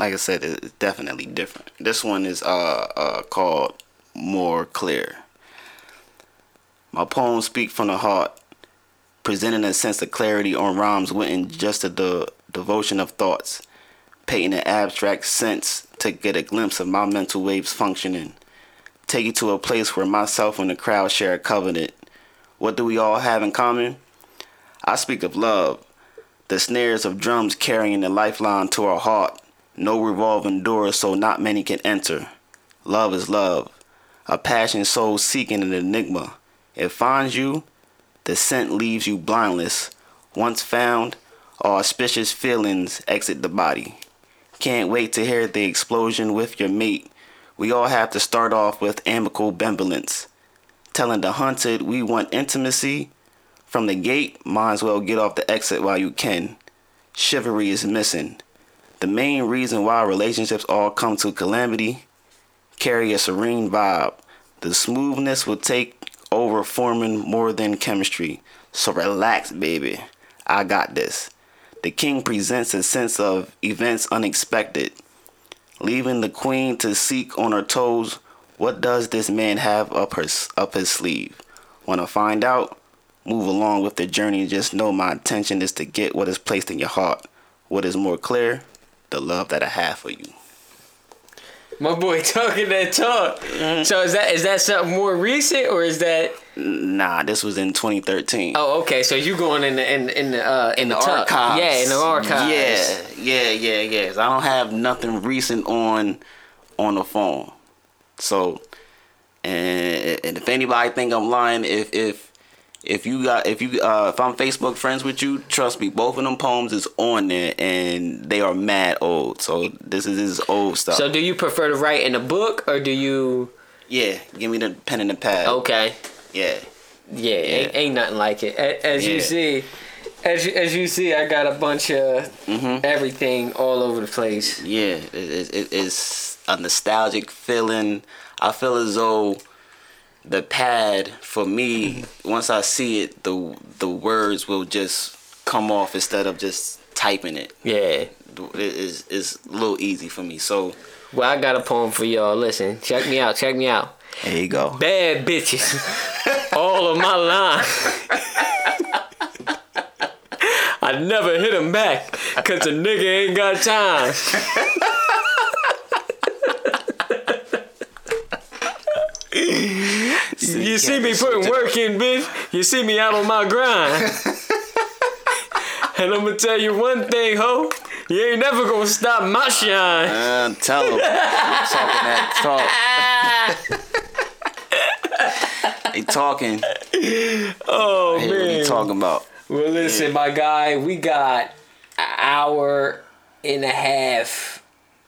like I said, it's definitely different. This one is uh uh called More Clear. My poems speak from the heart, presenting a sense of clarity on rhymes written just the devotion of thoughts, painting an abstract sense to get a glimpse of my mental waves functioning. Take you to a place where myself and the crowd share a covenant. What do we all have in common? I speak of love, the snares of drums carrying the lifeline to our heart. No revolving doors, so not many can enter. Love is love, a passion soul seeking an enigma. It finds you, the scent leaves you blindless. Once found, auspicious feelings exit the body. Can't wait to hear the explosion with your mate. We all have to start off with amicable benevolence. Telling the hunted we want intimacy. From the gate, might as well get off the exit while you can. Chivalry is missing. The main reason why relationships all come to calamity carry a serene vibe. The smoothness will take over forming more than chemistry. So relax, baby. I got this. The king presents a sense of events unexpected. Leaving the queen to seek on her toes, what does this man have up, her, up his sleeve? Want to find out? Move along with the journey just know my intention is to get what is placed in your heart. What is more clear? The love that I have for you. My boy [LAUGHS] talking that talk. Mm-hmm. So is that is that something more recent or is that? Nah, this was in 2013. Oh, okay. So you going in the in in the uh, in, the, tuck. archives. Yeah, in the archives. Yeah, yeah, yeah, yeah. So I don't have nothing recent on on the phone. So, and, and if anybody think I'm lying, if if if you got if you uh, if I'm Facebook friends with you, trust me, both of them poems is on there and they are mad old. So this is this is old stuff. So do you prefer to write in a book or do you? yeah, give me the pen and the pad. Okay. Yeah, Yeah, Ain't, ain't nothing like it. As you see, as you, as you see, I got a bunch of Mhm. everything all over the place. yeah. It, it- it's a nostalgic feeling. I feel as though the pad for me, once I see it, the the words will just come off instead of just typing it. Yeah. It is is a little easy for me. So Well, I got a poem for y'all. Listen, check me out. Check me out. there you go. Bad bitches, [LAUGHS] all of my line. I never hit him back, cause a nigga ain't got time. [LAUGHS] You see me putting work in, bitch. You see me out on my grind. [LAUGHS] and I'm gonna tell you one thing, ho. You ain't never gonna stop my shine. Uh, tell him. talking that talk. [LAUGHS] they talking. Oh Hey, man. what you talking about? Well, listen, my guy, we got an hour and a half,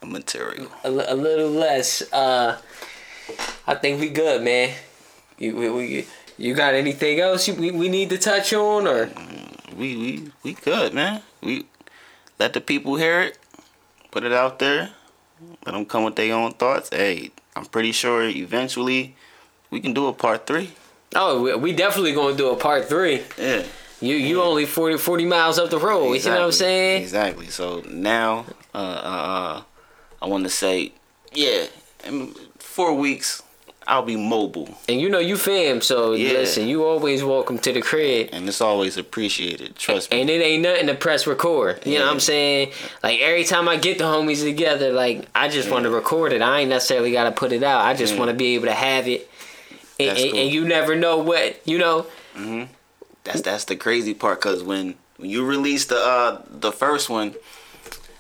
Material. a, a little less. Uh, I think we good, man. You we, we you got anything else you, we, we need to touch on or? we we we good, man. We let the people hear it, put it out there, let them come with their own thoughts. Hey, I'm pretty sure eventually we can do a part three. Oh, we, we definitely gonna do a part three. Yeah, You you only 40, 40 miles up the road. You know what I'm saying? Exactly. So now, uh, uh, uh, I want to say, yeah, in four weeks I'll be mobile, And you know you fam, so Yeah. listen, you always welcome to the crib. and it's always appreciated. Trust me. And it ain't nothing to press record. You know what I'm saying? Like every time I get the homies together, like I just want to record it. I ain't necessarily got to put it out. I just Yeah. want to be able to have it. And, cool. and you never know what you know. That's that's the crazy part because when when you released the uh the first one,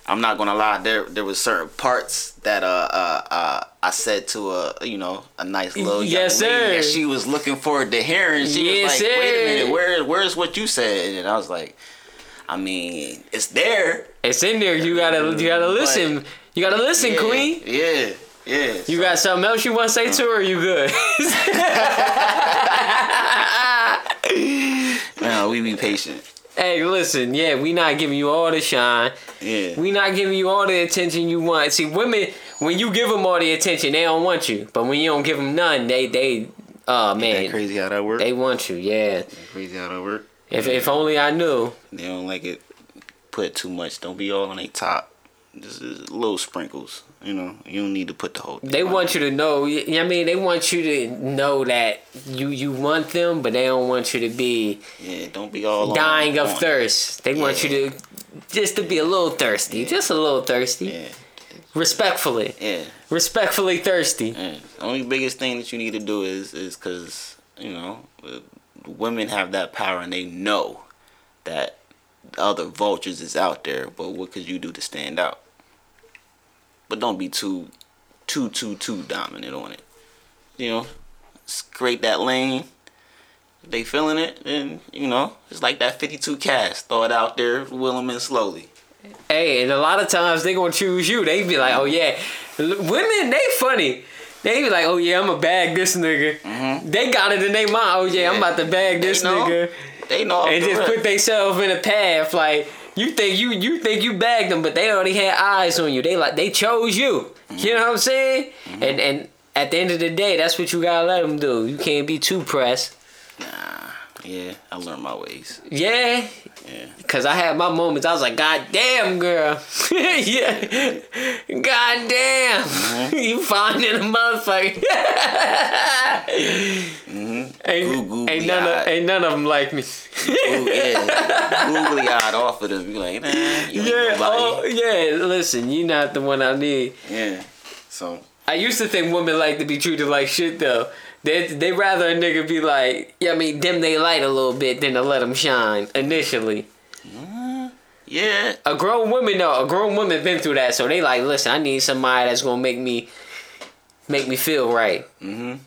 I'm not gonna lie, there there was certain parts that uh uh, uh I said to a you know a nice little young Yes, lady that she was looking forward to hearing. She Yes, was like, "Wait a minute, where where's what you said?" And I was like, "I mean, it's there. It's in there. You gotta you gotta listen. You gotta listen, yeah, Queen. Yeah, yeah. You got something else you want to say to her? Or you good? [LAUGHS] no, we be patient. Hey, listen. Yeah, we not giving you all the shine. Yeah, We not giving you all the attention you want. See, women, when you give them all the attention, they don't want you. But when you don't give them none, they they, oh man, that crazy how that work. they want you. Yeah. crazy how that work. If if only I knew. They don't like it put too much. Don't be all on a top. Just, just little sprinkles. You know, you don't need to put the whole. Thing They want you to know. You know what I mean, they want you to know that you you want them, but they don't want you to be Yeah, don't be all dying of thirst. They want you to just to be a little thirsty, just a little thirsty, Yeah, respectfully, yeah, respectfully thirsty. yeah. The only biggest thing that you need to do is is because you know women have that power and they know that other vultures is out there. But what could you do to stand out? But don't be too, too, too, too dominant on it. You know, scrape that lane. If they feeling it, then you know it's like that 52 cast. Throw it out there, will them in slowly. Hey, and a lot of times they gonna choose you. They be like, oh yeah, women they funny. They be like, oh yeah, I'm a bag this nigga. Mm-hmm. They got it in their mind. Oh yeah, yeah, I'm about to bag this they nigga. They know. And just put themselves in a path like you think you you think you bagged them, but they already had eyes on you. They like they chose you. Mm-hmm. You know what I'm saying? Mm-hmm. And and at the end of the day, that's what you gotta let them do. You can't be too pressed. Nah, yeah, I learned my ways. Yeah. Yeah. Cause I had my moments. I was like, God damn, girl. [LAUGHS] yeah. God damn. Mm-hmm. [LAUGHS] you finding a motherfucker. [LAUGHS] mm-hmm. Ain't, ain't none of ain't none of them like me. Ooh, yeah. Googly eyed off of them. You like, nah, you yeah. Oh, yeah. Listen, you're not the one I need. Yeah. So. I used to think women like to be treated like shit though. They they rather a nigga be like, yeah, I mean, dim they light a little bit than to let them shine initially. Mm, yeah. A grown woman though, a grown woman been through that, so they like, listen, I need somebody that's gonna make me make me feel right. Mhm.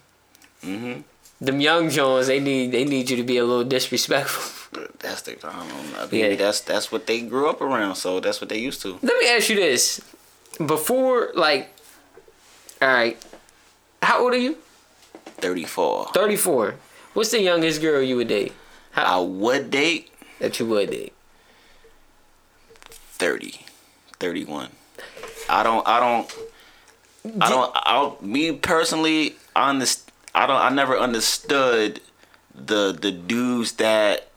Mhm. Them young Jones, they need they need you to be a little disrespectful. [LAUGHS] That's the I don't know. I mean, yeah. that's that's what they grew up around, so that's what they used to. Let me ask you this: before, like, all right, how old are you? 34. 34. What's the youngest girl you would date? How, I would date? That you would date? 30. 31. I don't, I don't, I don't, I don't, me personally, I, underst- I don't, I never understood the, the dudes that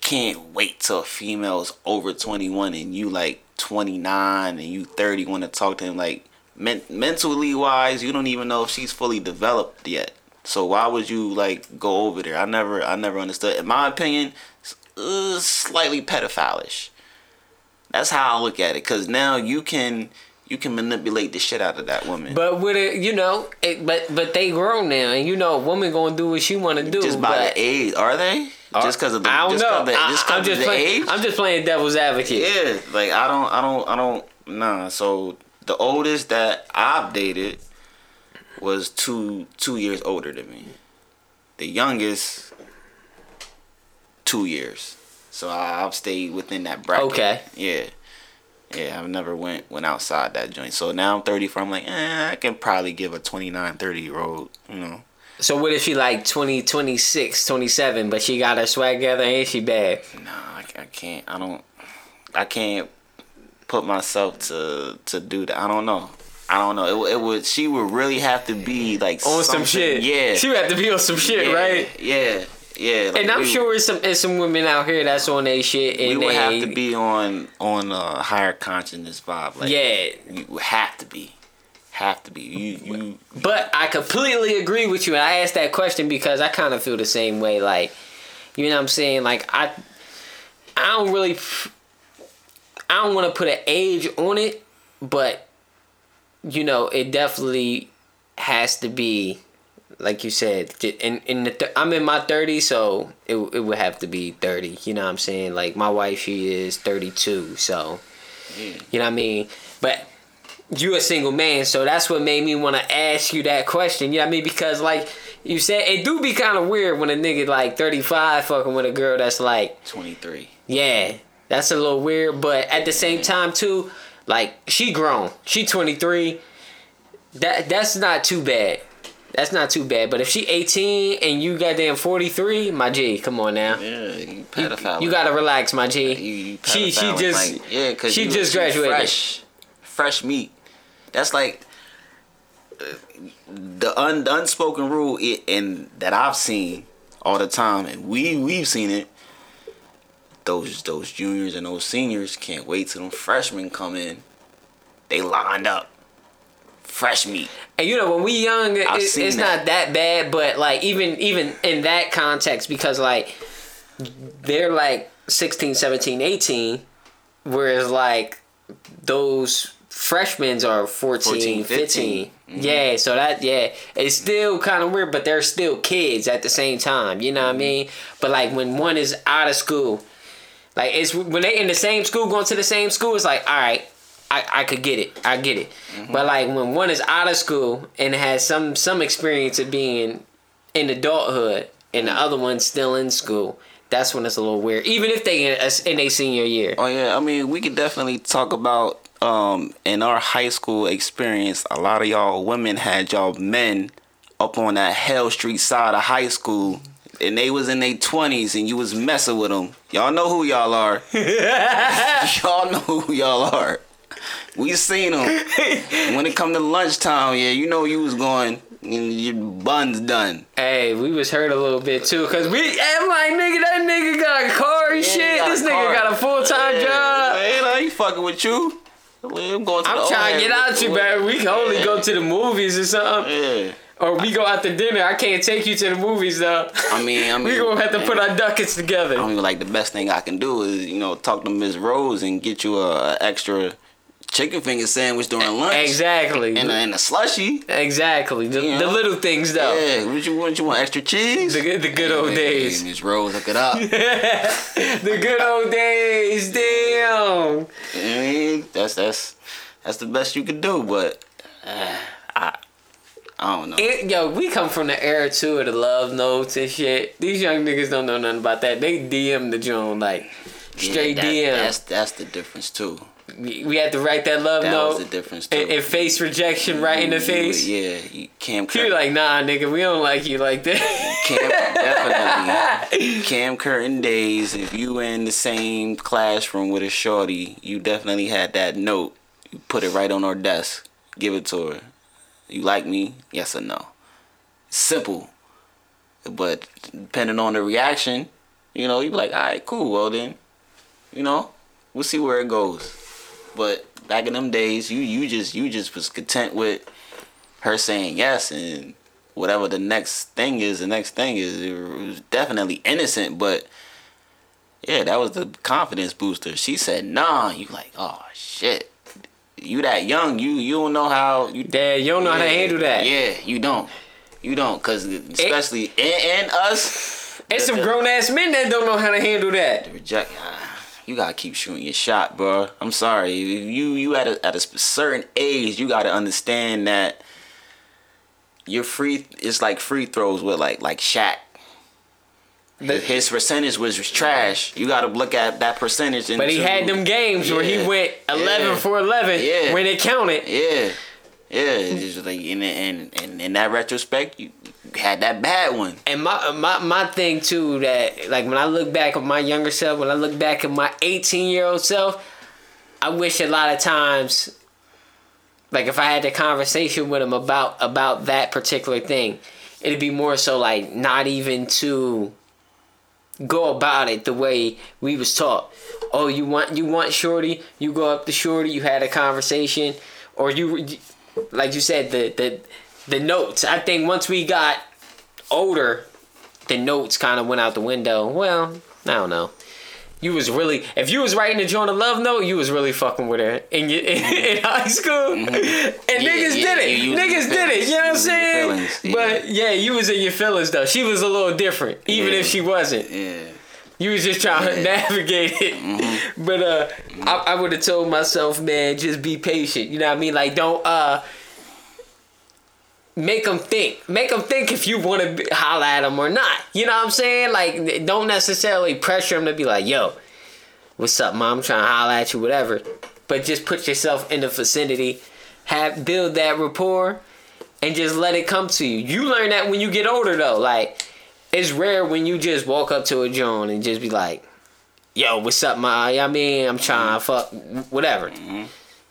can't wait till a female's over 21 and you like 29 and you 30 want to talk to him like men- mentally wise, you don't even know if she's fully developed yet. So why would you like go over there? I never, I never understood. In my opinion, uh, slightly pedophilish. That's how I look at it. Cause now you can, you can manipulate the shit out of that woman. But with it, you know, it, but but they grown now, and you know, a woman gonna do what she want to do. Just by but, the age, are they? Just because of the, I don't just know. The, just I, am just playing. age? I'm just playing devil's advocate. Yeah, like I don't, I don't, I don't. Nah. So the oldest that I've dated was two two years older than me. The youngest, two years. So I, have stayed within that bracket. Okay. Yeah. Yeah, I've never went went outside that joint. So now I'm 34. I'm like, eh, I can probably give a 29, 30 year old, you know. So what if she like 20, 26, 27, but she got her swag together and she bad? Nah, I, I can't. I don't. I can't put myself to to do that. I don't know. I don't know. It, it would. She would really have to be like on some shit. Yeah, she would have to be on some shit, yeah, right? Yeah, yeah. Like and I'm we, sure it's some it's some women out here that's on their shit. And we would they, have to be on on a higher consciousness vibe. Like, yeah, you have to be. Have to be you, you. But I completely agree with you, and I asked that question because I kind of feel the same way. Like, you know, what I'm saying, like I, I don't really I don't want to put an age on it, but you know, it definitely has to be like you said in in the th- I'm in my 30s so it it would have to be 30 you know what I'm saying? Like my wife she is 32 so mm. you know what I mean? But you a single man so that's what made me want to ask you that question you know what I mean? Because like you said it do be kind of weird when a nigga like 35 fucking with a girl that's like 23 yeah that's a little weird, but at the same time too, like she grown. She 23. That that's not too bad. That's not too bad. But if she 18 and you goddamn 43, my G, come on now. Yeah, you pedophile. You, you gotta relax, my G. You, you she she just like, yeah, cause she just graduated. Fresh, fresh meat. That's like uh, the, un, the unspoken rule, it, and that I've seen all the time, and we we've seen it those those juniors and those seniors can't wait till them freshmen come in. They lined up. Fresh meat. And you know when we young, it, it's that. not that bad, but like even even in that context, because like they're like 16, 17, 18, whereas like those freshmen are 14, 14 15. 15. Mm-hmm. Yeah, so that yeah, it's still kind of weird, but they're still kids at the same time. You know what mm-hmm. I mean? But like when one is out of school like it's when they in the same school, going to the same school. It's like, all right, I, I could get it, I get it. Mm-hmm. But like when one is out of school and has some some experience of being in adulthood, and the other one's still in school, that's when it's a little weird. Even if they in, a- in a senior year. Oh yeah, I mean we could definitely talk about um in our high school experience. A lot of y'all women had y'all men up on that Hell Street side of high school, and they was in their twenties, and you was messing with them. Y'all know who y'all are. [LAUGHS] y'all know who y'all are. We seen them. [LAUGHS] when it come to lunchtime, yeah, you know you was going. and Your bun's done. Hey, we was hurt a little bit too, cause we. I'm like, nigga, that nigga got a car and shit. This nigga car. got a full time Yeah, job. Ain't I ain't fucking with you. I'm going to I'm trying to get out you, man. We can only go to the movies or something, Yeah. Or we go out to dinner. I can't take you to the movies though. I mean, I [LAUGHS] mean, we gonna have to put our ducats together. I mean, like the best thing I can do is you know talk to Miss Rose and get you a, a extra chicken finger sandwich during lunch. Exactly. And a, and a slushy. exactly. The, the little things though. Yeah. What you want? You want extra cheese? The, good- the good old Hey, days. Miss Rose, look it up. [LAUGHS] the good old days. Damn. I mean, that's that's that's the best you could do. But uh, I don't know. It, yo, we come from the era too of the love notes and shit. These young niggas don't know nothing about that. They DM the joint like straight Yeah, that- DM. That's that's the difference too. We we had to write that love That note That was the difference too. and, and face rejection right in the You- face. Yeah, you Cam You're like, nah, nigga, we don't like you like that. Cam definitely [LAUGHS] Cam Curtin days. If you were in the same classroom with a shorty, you definitely had that note. You put it right on her desk. Give it to her. You like me? Yes or no. Simple. But depending on the reaction, you know, you be like, all right, cool. Well then, you know, we'll see where it goes. But back in them days, you you just you just was content with her saying yes and whatever the next thing is, the next thing is. It was definitely innocent, but yeah, that was the confidence booster. She said nah. You like, oh shit. You that young, you you don't know how you Dad, you don't know how to handle that. Yeah, you don't. You don't, cause especially and, and us. There's the- some grown ass men that don't know how to handle that. reject. ah, You gotta keep shooting your shot, bro. I'm sorry. You you at a at a certain age, you gotta understand that your free. It's like free throws with like like Shaq. The- His percentage was trash. You gotta look at that percentage. But he had them games where he went 11 Yeah. for 11 Yeah. when it counted. Yeah, yeah. It's just like in in in, in that retrospect, you had that bad one. And my my my thing too that like when I look back at my younger self, when I look back at my 18 year old self, I wish a lot of times, like if I had the conversation with him about about that particular thing, it'd be more so like not even to go about it the way we was taught. Oh, you want you want shorty, you go up to shorty, you had a conversation, or you like you said the the the notes. I think once we got older, the notes kind of went out the window. Well, I don't know. You was really if you was writing a joint a love note, you was really fucking with her in your, in, [LAUGHS] in high school, and Mm-hmm. Yeah, niggas yeah, did it. you niggas did it. You know what I'm feelings. You was in your saying? yeah. But yeah, you was in your feelings though. She was a little different, even if she wasn't. Yeah. You was just trying to navigate it. But uh I, I would have told myself, man, just be patient. You know what I mean? Like don't uh make them think. Make them think if you want to holla at them or not. You know what I'm saying? Like don't necessarily pressure them to be like, "Yo, what's up, mom? I'm trying to holla at you, whatever." But just put yourself in the vicinity, have build that rapport, and just let it come to you. You learn that when you get older, though. Like it's rare when you just walk up to a Joan and just be like, "Yo, what's up, ma? I mean, I'm trying to fuck, whatever." Mm-hmm.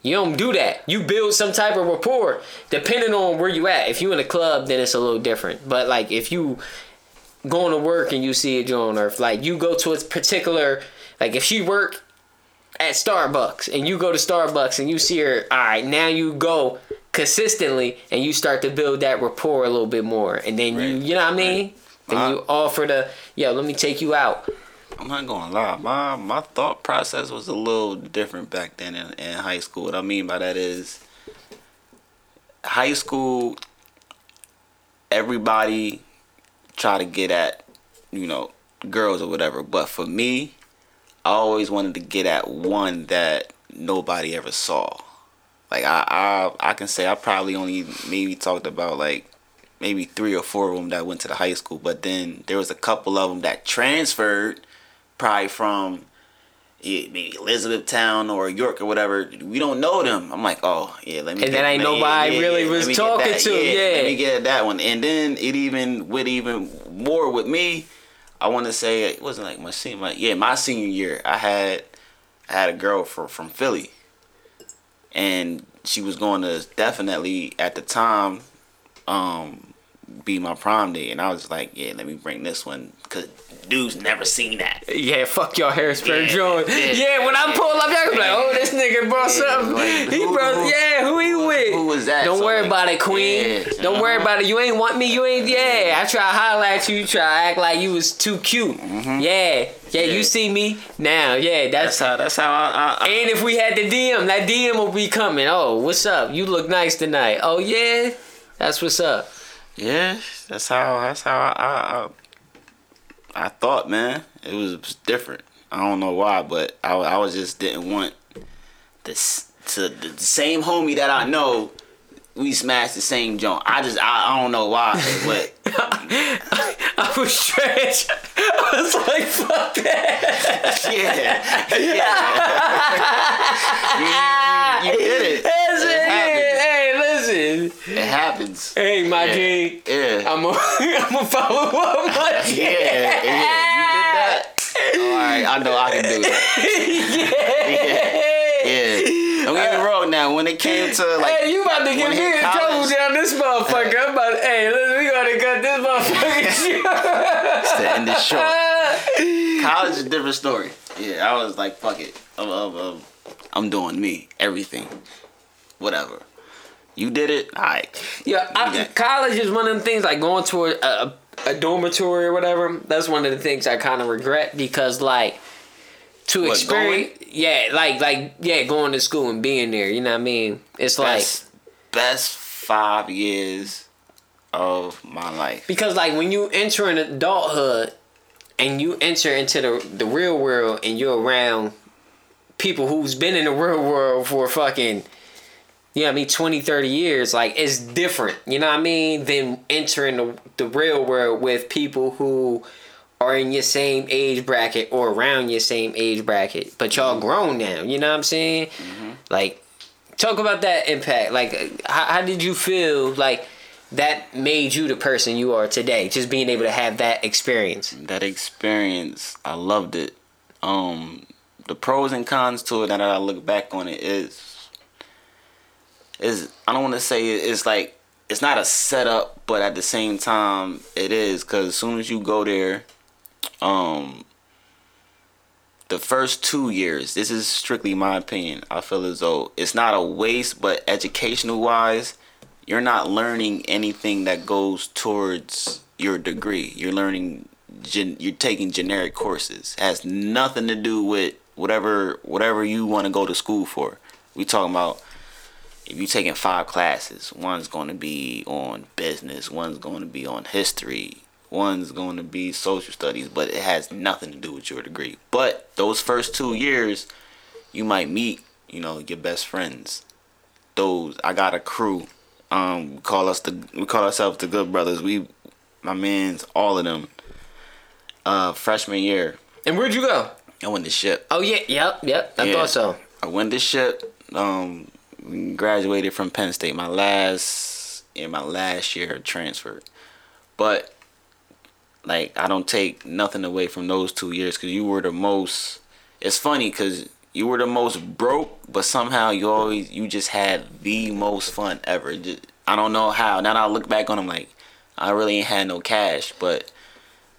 You don't do that. You build some type of rapport, depending on where you at. If you in a club, then it's a little different. But like if you going to work and you see a Joan, or if like you go to a particular, like if she work at Starbucks and you go to Starbucks and you see her, all right, now you go consistently and you start to build that rapport a little bit more, and then you, Right. you know what I mean? Then Uh, you offer the, yo, let me take you out. I'm not gonna lie, my my thought process was a little different back then in, in high school. What I mean by that is high school everybody try to get at, you know, girls or whatever. But for me, I always wanted to get at one that nobody ever saw. Like I I I can say I probably only maybe talked about like maybe three or four of them that went to the high school, but then there was a couple of them that transferred, probably from yeah, maybe Elizabethtown or York or whatever. We don't know them. I'm like, oh yeah, let me. And get, that ain't nobody really let was talking to, yeah. let me get that one. And then it even with even more with me. I want to say it wasn't like my senior, my, yeah, my senior year. I had I had a girl for, from Philly, and she was going to definitely at the time um be my prom date, and I was like, yeah, let me bring this one because dude's never seen that. Yeah, fuck y'all Harrisburg Yeah, joint. yeah, Yeah, when I pull up, y'all be like, oh, this nigga brought Yeah, something. like, he who- brought, who- yeah, who he with? who was that? Don't So, worry like, about it, queen. yeah, Don't worry uh-huh. about it. You ain't want me. You ain't. Yeah, I try to holler at you. Try to act like you was too cute. Yeah, yeah, Yeah. You see me now. Yeah, that's. That's how. That's how I. I, I and if we had the DM, that DM will be coming. Oh, what's up? You look nice tonight. Oh yeah, that's what's up. Yeah, that's how. That's how I. I, I, I thought, man. It was different. I don't know why, but I, I was just didn't want this to the same homie that I know. We smashed the same joint. I just I, I don't know why, but [LAUGHS] I was trash. I was like, fuck that. [LAUGHS] yeah, [LAUGHS] yeah. you, you, did it. That's It it. Listen. It happens. Hey, my Yeah. G. Yeah. I'm gonna [LAUGHS] I'm follow up my G. Yeah, yeah. You did that. All right, I know I can do it. Yeah. yeah. Don't get me wrong. Now, when it came to like, hey, you about to get me in trouble down this motherfucker. I'm about to, hey, listen, we gotta cut this motherfucker short. to end this short, college is a different story. Yeah, I was like, fuck it. I'm, I'm, I'm, I'm doing me, everything, whatever. You did it, alright. Yeah, I, Yeah. college is one of the things like going to a, a, a dormitory or whatever. That's one of the things I kind of regret because like to What, experience, yeah, like like yeah, going to school and being there. You know what I mean? It's like Best, best five years of my life. because like when you enter an adulthood and you enter into the the real world and you're around people who's been in the real world for fucking you know what I mean? 20 30 years like it's different you know what I mean than entering the, the real world with people who are in your same age bracket or around your same age bracket but y'all grown now you know what I'm saying? Like talk about that impact like how, how did you feel like that made you the person you are today just being able to have that experience? That experience, I loved it. Um, the pros and cons to it, now that I look back on it, is is I don't want to say it's like it's not a setup, but at the same time, it is because as soon as you go there, um, the first two years, this is strictly my opinion. I feel as though it's not a waste, but educational wise, you're not learning anything that goes towards your degree. You're learning, gen- you're taking generic courses. It has nothing to do with whatever whatever you want to go to school for. We talking about if you're taking five classes, one's going to be on business, one's going to be on history, one's going to be social studies, but it has nothing to do with your degree. But those first two years, you might meet, you know, your best friends. Those I got a crew. Um, we call us the we call ourselves the Good Brothers. We, my man's, all of them. Uh, freshman year, and where'd you go I went to ship. oh yeah yep yep I Yeah. thought so I went to ship. Um, graduated from Penn State. My last in my last year transferred, but like I don't take nothing away from those two years because you were the most. It's funny because you were the most broke, but somehow you always you just had the most fun ever. Just, I don't know how. Now that I look back on them, like I really ain't had no cash, but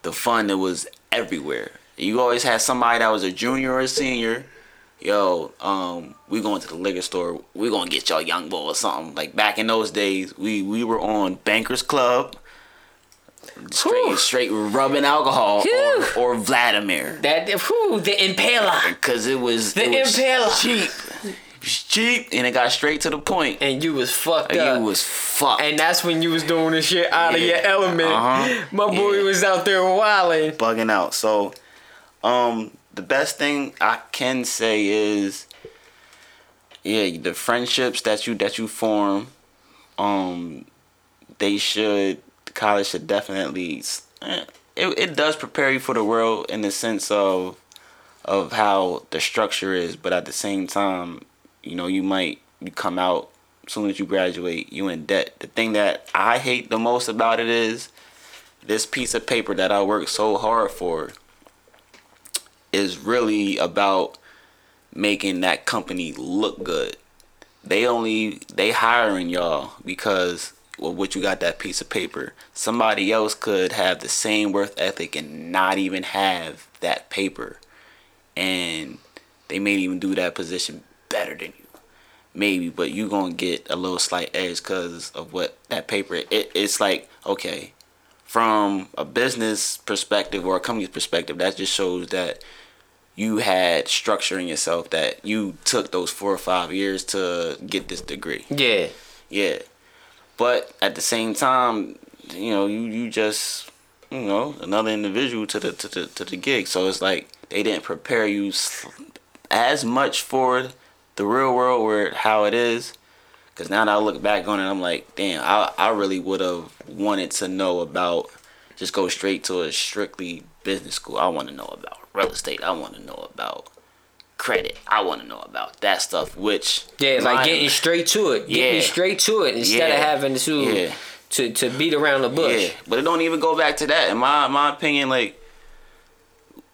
the fun that was everywhere. You always had somebody that was a junior or a senior. Yo, um, we going to the liquor store. We gonna get y'all young boy or something. Like back in those days, we we were on Bankers Club, straight Whew. straight rubbing alcohol or, or Vladimir, that whew, the impaler cause it was The it was Impaler. cheap, cheap, and it got straight to the point. and you was fucked Like, up you was fucked. and that's when you was doing the shit out of your element Uh-huh. my boy Yeah. was out there wilding bugging out. So, um, the best thing I can say is, yeah, the friendships that you that you form, um, they should college should definitely. eh, It, it does prepare you for the world in the sense of of how the structure is, but at the same time, you know, you might you come out as soon as you graduate, you in debt. The thing that I hate the most about it is this piece of paper that I worked so hard for is really about making that company look good. They only they hiring y'all because well, what you got that piece of paper. Somebody else could have the same worth ethic and not even have that paper, and they may even do that position better than you. Maybe, but you gonna get a little slight edge because of what that paper. It, it's like okay, from a business perspective or a company's perspective, that just shows that you had structure in yourself that you took those four or five years to get this degree. Yeah. Yeah. But at the same time, you know, you, you just you know, another individual to the to the to the gig. So it's like they didn't prepare you as much for the real world where how it is. Cause now that I look back on it, I'm like, damn, I I really would have wanted to know about just go straight to a strictly business school. I want to know about real estate. I want to know about credit. I want to know about that stuff. Which Yeah, like getting straight to it. Getting Yeah. straight to it instead of having to Yeah. to to beat around the bush. Yeah, but it don't even go back to that. In my my opinion, like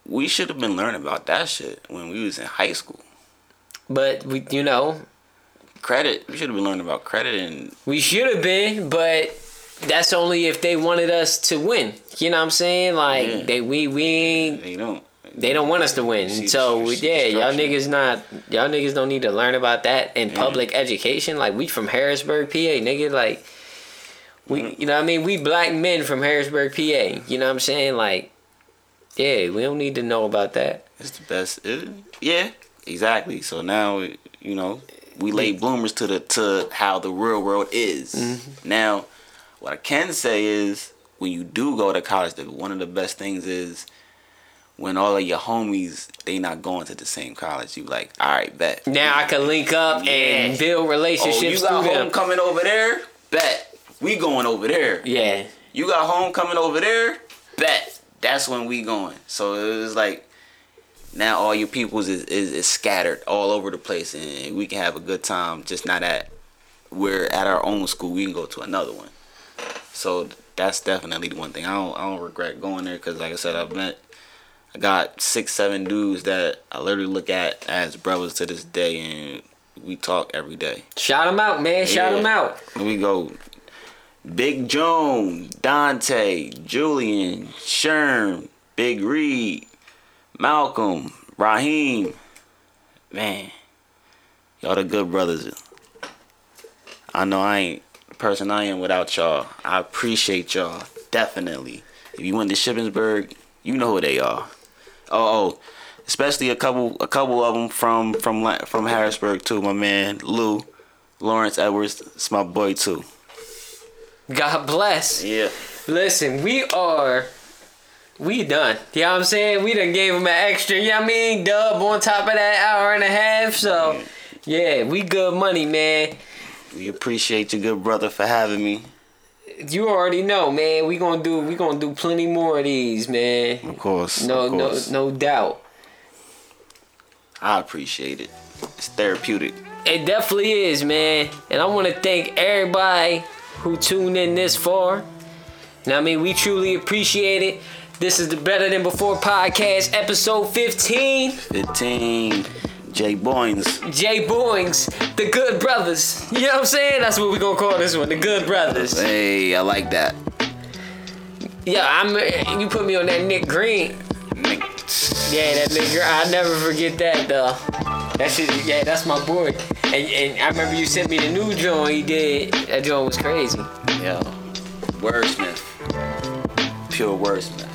we should have been learning about that shit when we was in high school. But we, you know, Credit, we should have been learning about credit and we should have been, but that's only if they wanted us to win. You know what I'm saying? Like Yeah. they we we ain't they don't. they don't want us to win. See- so see yeah, y'all niggas not y'all niggas don't need to learn about that in public education. Like we from Harrisburg, PA, nigga. Like we, you know, what I mean, we black men from Harrisburg, PA. You know what I'm saying? Like, yeah, we don't need to know about that. It's the best. It, yeah, exactly. So now you know we lay bloomers to the to how the real world is. Mm-hmm. Now, what I can say is when you do go to college, that one of the best things is when all of your homies they not going to the same college. You like, all right, bet. Now I can link up and Yeah. build Oh, relationships you got homecoming over there? Bet. We going over there. Yeah, You got homecoming over there? Bet. That's when we going. So it was like now all your peoples is, is, is scattered all over the place and we can have a good time just not at we're at our own school. We can go to another one. So that's definitely the one thing. I don't I don't regret going there because like I said I've met I got six seven dudes that I literally look at as brothers to this day and we talk every day. shout them out, man. Shout Yeah. them out. Here we go. Big Joan, Dante, Julian, Sherm, Big Reed, Malcolm, Raheem. Man, y'all the good brothers. I know I ain't person I am without y'all. I appreciate y'all. Definitely. If you went to Shippensburg, you know who they are. Oh, oh, especially a couple, a couple of them from from from Harrisburg too. My man Lou, Lawrence Edwards. It's my boy too. God bless. Yeah. Listen, we are. We done. You know what I'm saying? We done gave him an extra, you know what I mean? Dub on top of that hour and a half. So, yeah, we good money, man. We appreciate you, good brother, for having me. You already know, man. We gonna do we gonna do plenty more of these, man. Of course. No, of no, course. no doubt. I appreciate it. It's therapeutic. It definitely is, man. And I want to thank everybody who tuned in this far. Now, I mean, we truly appreciate it. This is the Better Than Before podcast, episode 15. 15. Jay Boynes. Jay Boynes, the Good Brothers. You know what I'm saying? That's what we're gonna call this one, the Good Brothers. Hey, I like that. Yeah, I'm. You put me on that Nick Green. Nick. Yeah, that Nick Green. I never forget that though. That shit. Yeah, that's my boy. And, and I remember you sent me the new joint he did. That joint was crazy. Yo. Wordsmith. Pure wordsmith.